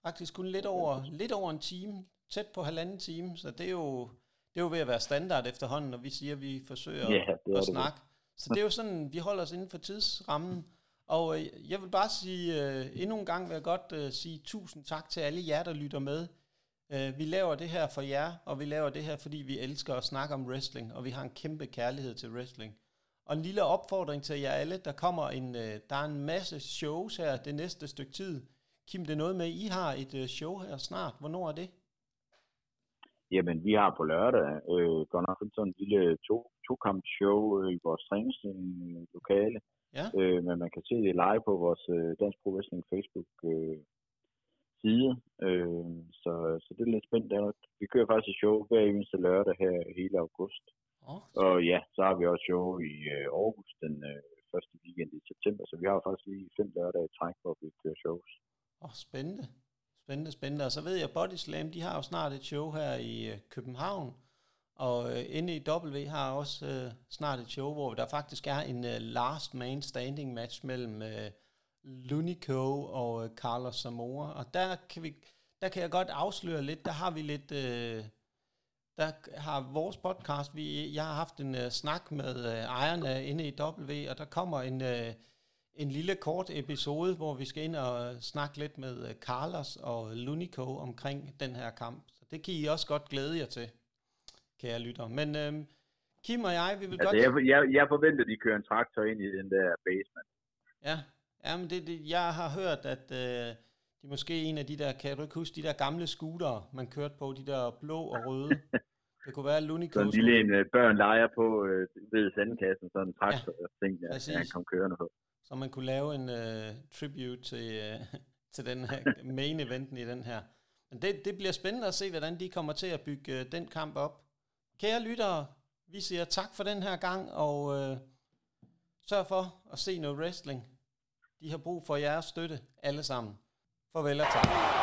Faktisk kun lidt over, lidt over en time, tæt på halvanden time, så det er jo, det er jo ved at være standard efterhånden, når vi siger, at vi forsøger ja, at, at snakke. Så det er jo sådan, vi holder os inden for tidsrammen. Og øh, jeg vil bare sige, uh, endnu en gang vil jeg godt uh, sige tusind tak til alle jer, der lytter med. Vi laver det her for jer, og vi laver det her, fordi vi elsker at snakke om wrestling, og vi har en kæmpe kærlighed til wrestling. Og en lille opfordring til jer alle, der kommer en, der er en masse shows her det næste stykke tid. Kim, det er noget med, at I har et show her snart. Hvornår er det? Jamen, vi har på lørdag øh, godt nok sådan en lille to, to-kamp-show øh, i vores træningslokale. Ja. Øh, men man kan se det live på vores øh, Dansk Pro Wrestling Facebook øh, side. Øh, så, så det er lidt spændt. Der. Vi kører faktisk et show hver eneste lørdag her hele august. Oh, og ja, så har vi også show i øh, Aarhus den øh, første weekend i september. Så vi har faktisk lige fem lørdage i træk, hvor vi kører shows. Åh, oh, spændende. Spændende, spændende. Og så ved jeg, Body Slam, de har jo snart et show her i øh, København. Og øh, NEW har også øh, snart et show, hvor der faktisk er en øh, last man standing match mellem øh, Lunico og øh, Carlos Zamora. Og der kan, vi, der kan jeg godt afsløre lidt, der har vi lidt... Øh, der har vores podcast, vi, jeg har haft en øh, snak med øh, ejerne inde af NEW, og der kommer en, Øh, en lille kort episode, hvor vi skal ind og snakke lidt med øh, Carlos og Lunico omkring den her kamp. Så det kan I også godt glæde jer til, kære lytter. Men øhm, Kim og jeg, vi vil altså, godt... Jeg, jeg, jeg forventer, at de kører en traktor ind i den der basement. Ja, ja men det, det, jeg har hørt, at øh, de måske en af de der, kan du ikke huske, de der gamle scootere, man kørte på, de der blå og røde. (laughs) Det kunne være Lunico. Sådan en lille en, øh, børn leger på øh, ved sandkassen, sådan en traktor, ja, ting, der, han kom kørende på. Så man kunne lave en uh, tribute til, uh, (laughs) til den her main eventen i den her. Men det, det bliver spændende at se, hvordan de kommer til at bygge uh, den kamp op. Kære lyttere, vi siger tak for den her gang, og uh, sørg for at se noget wrestling. De har brug for jeres støtte, alle sammen. Farvel og tak.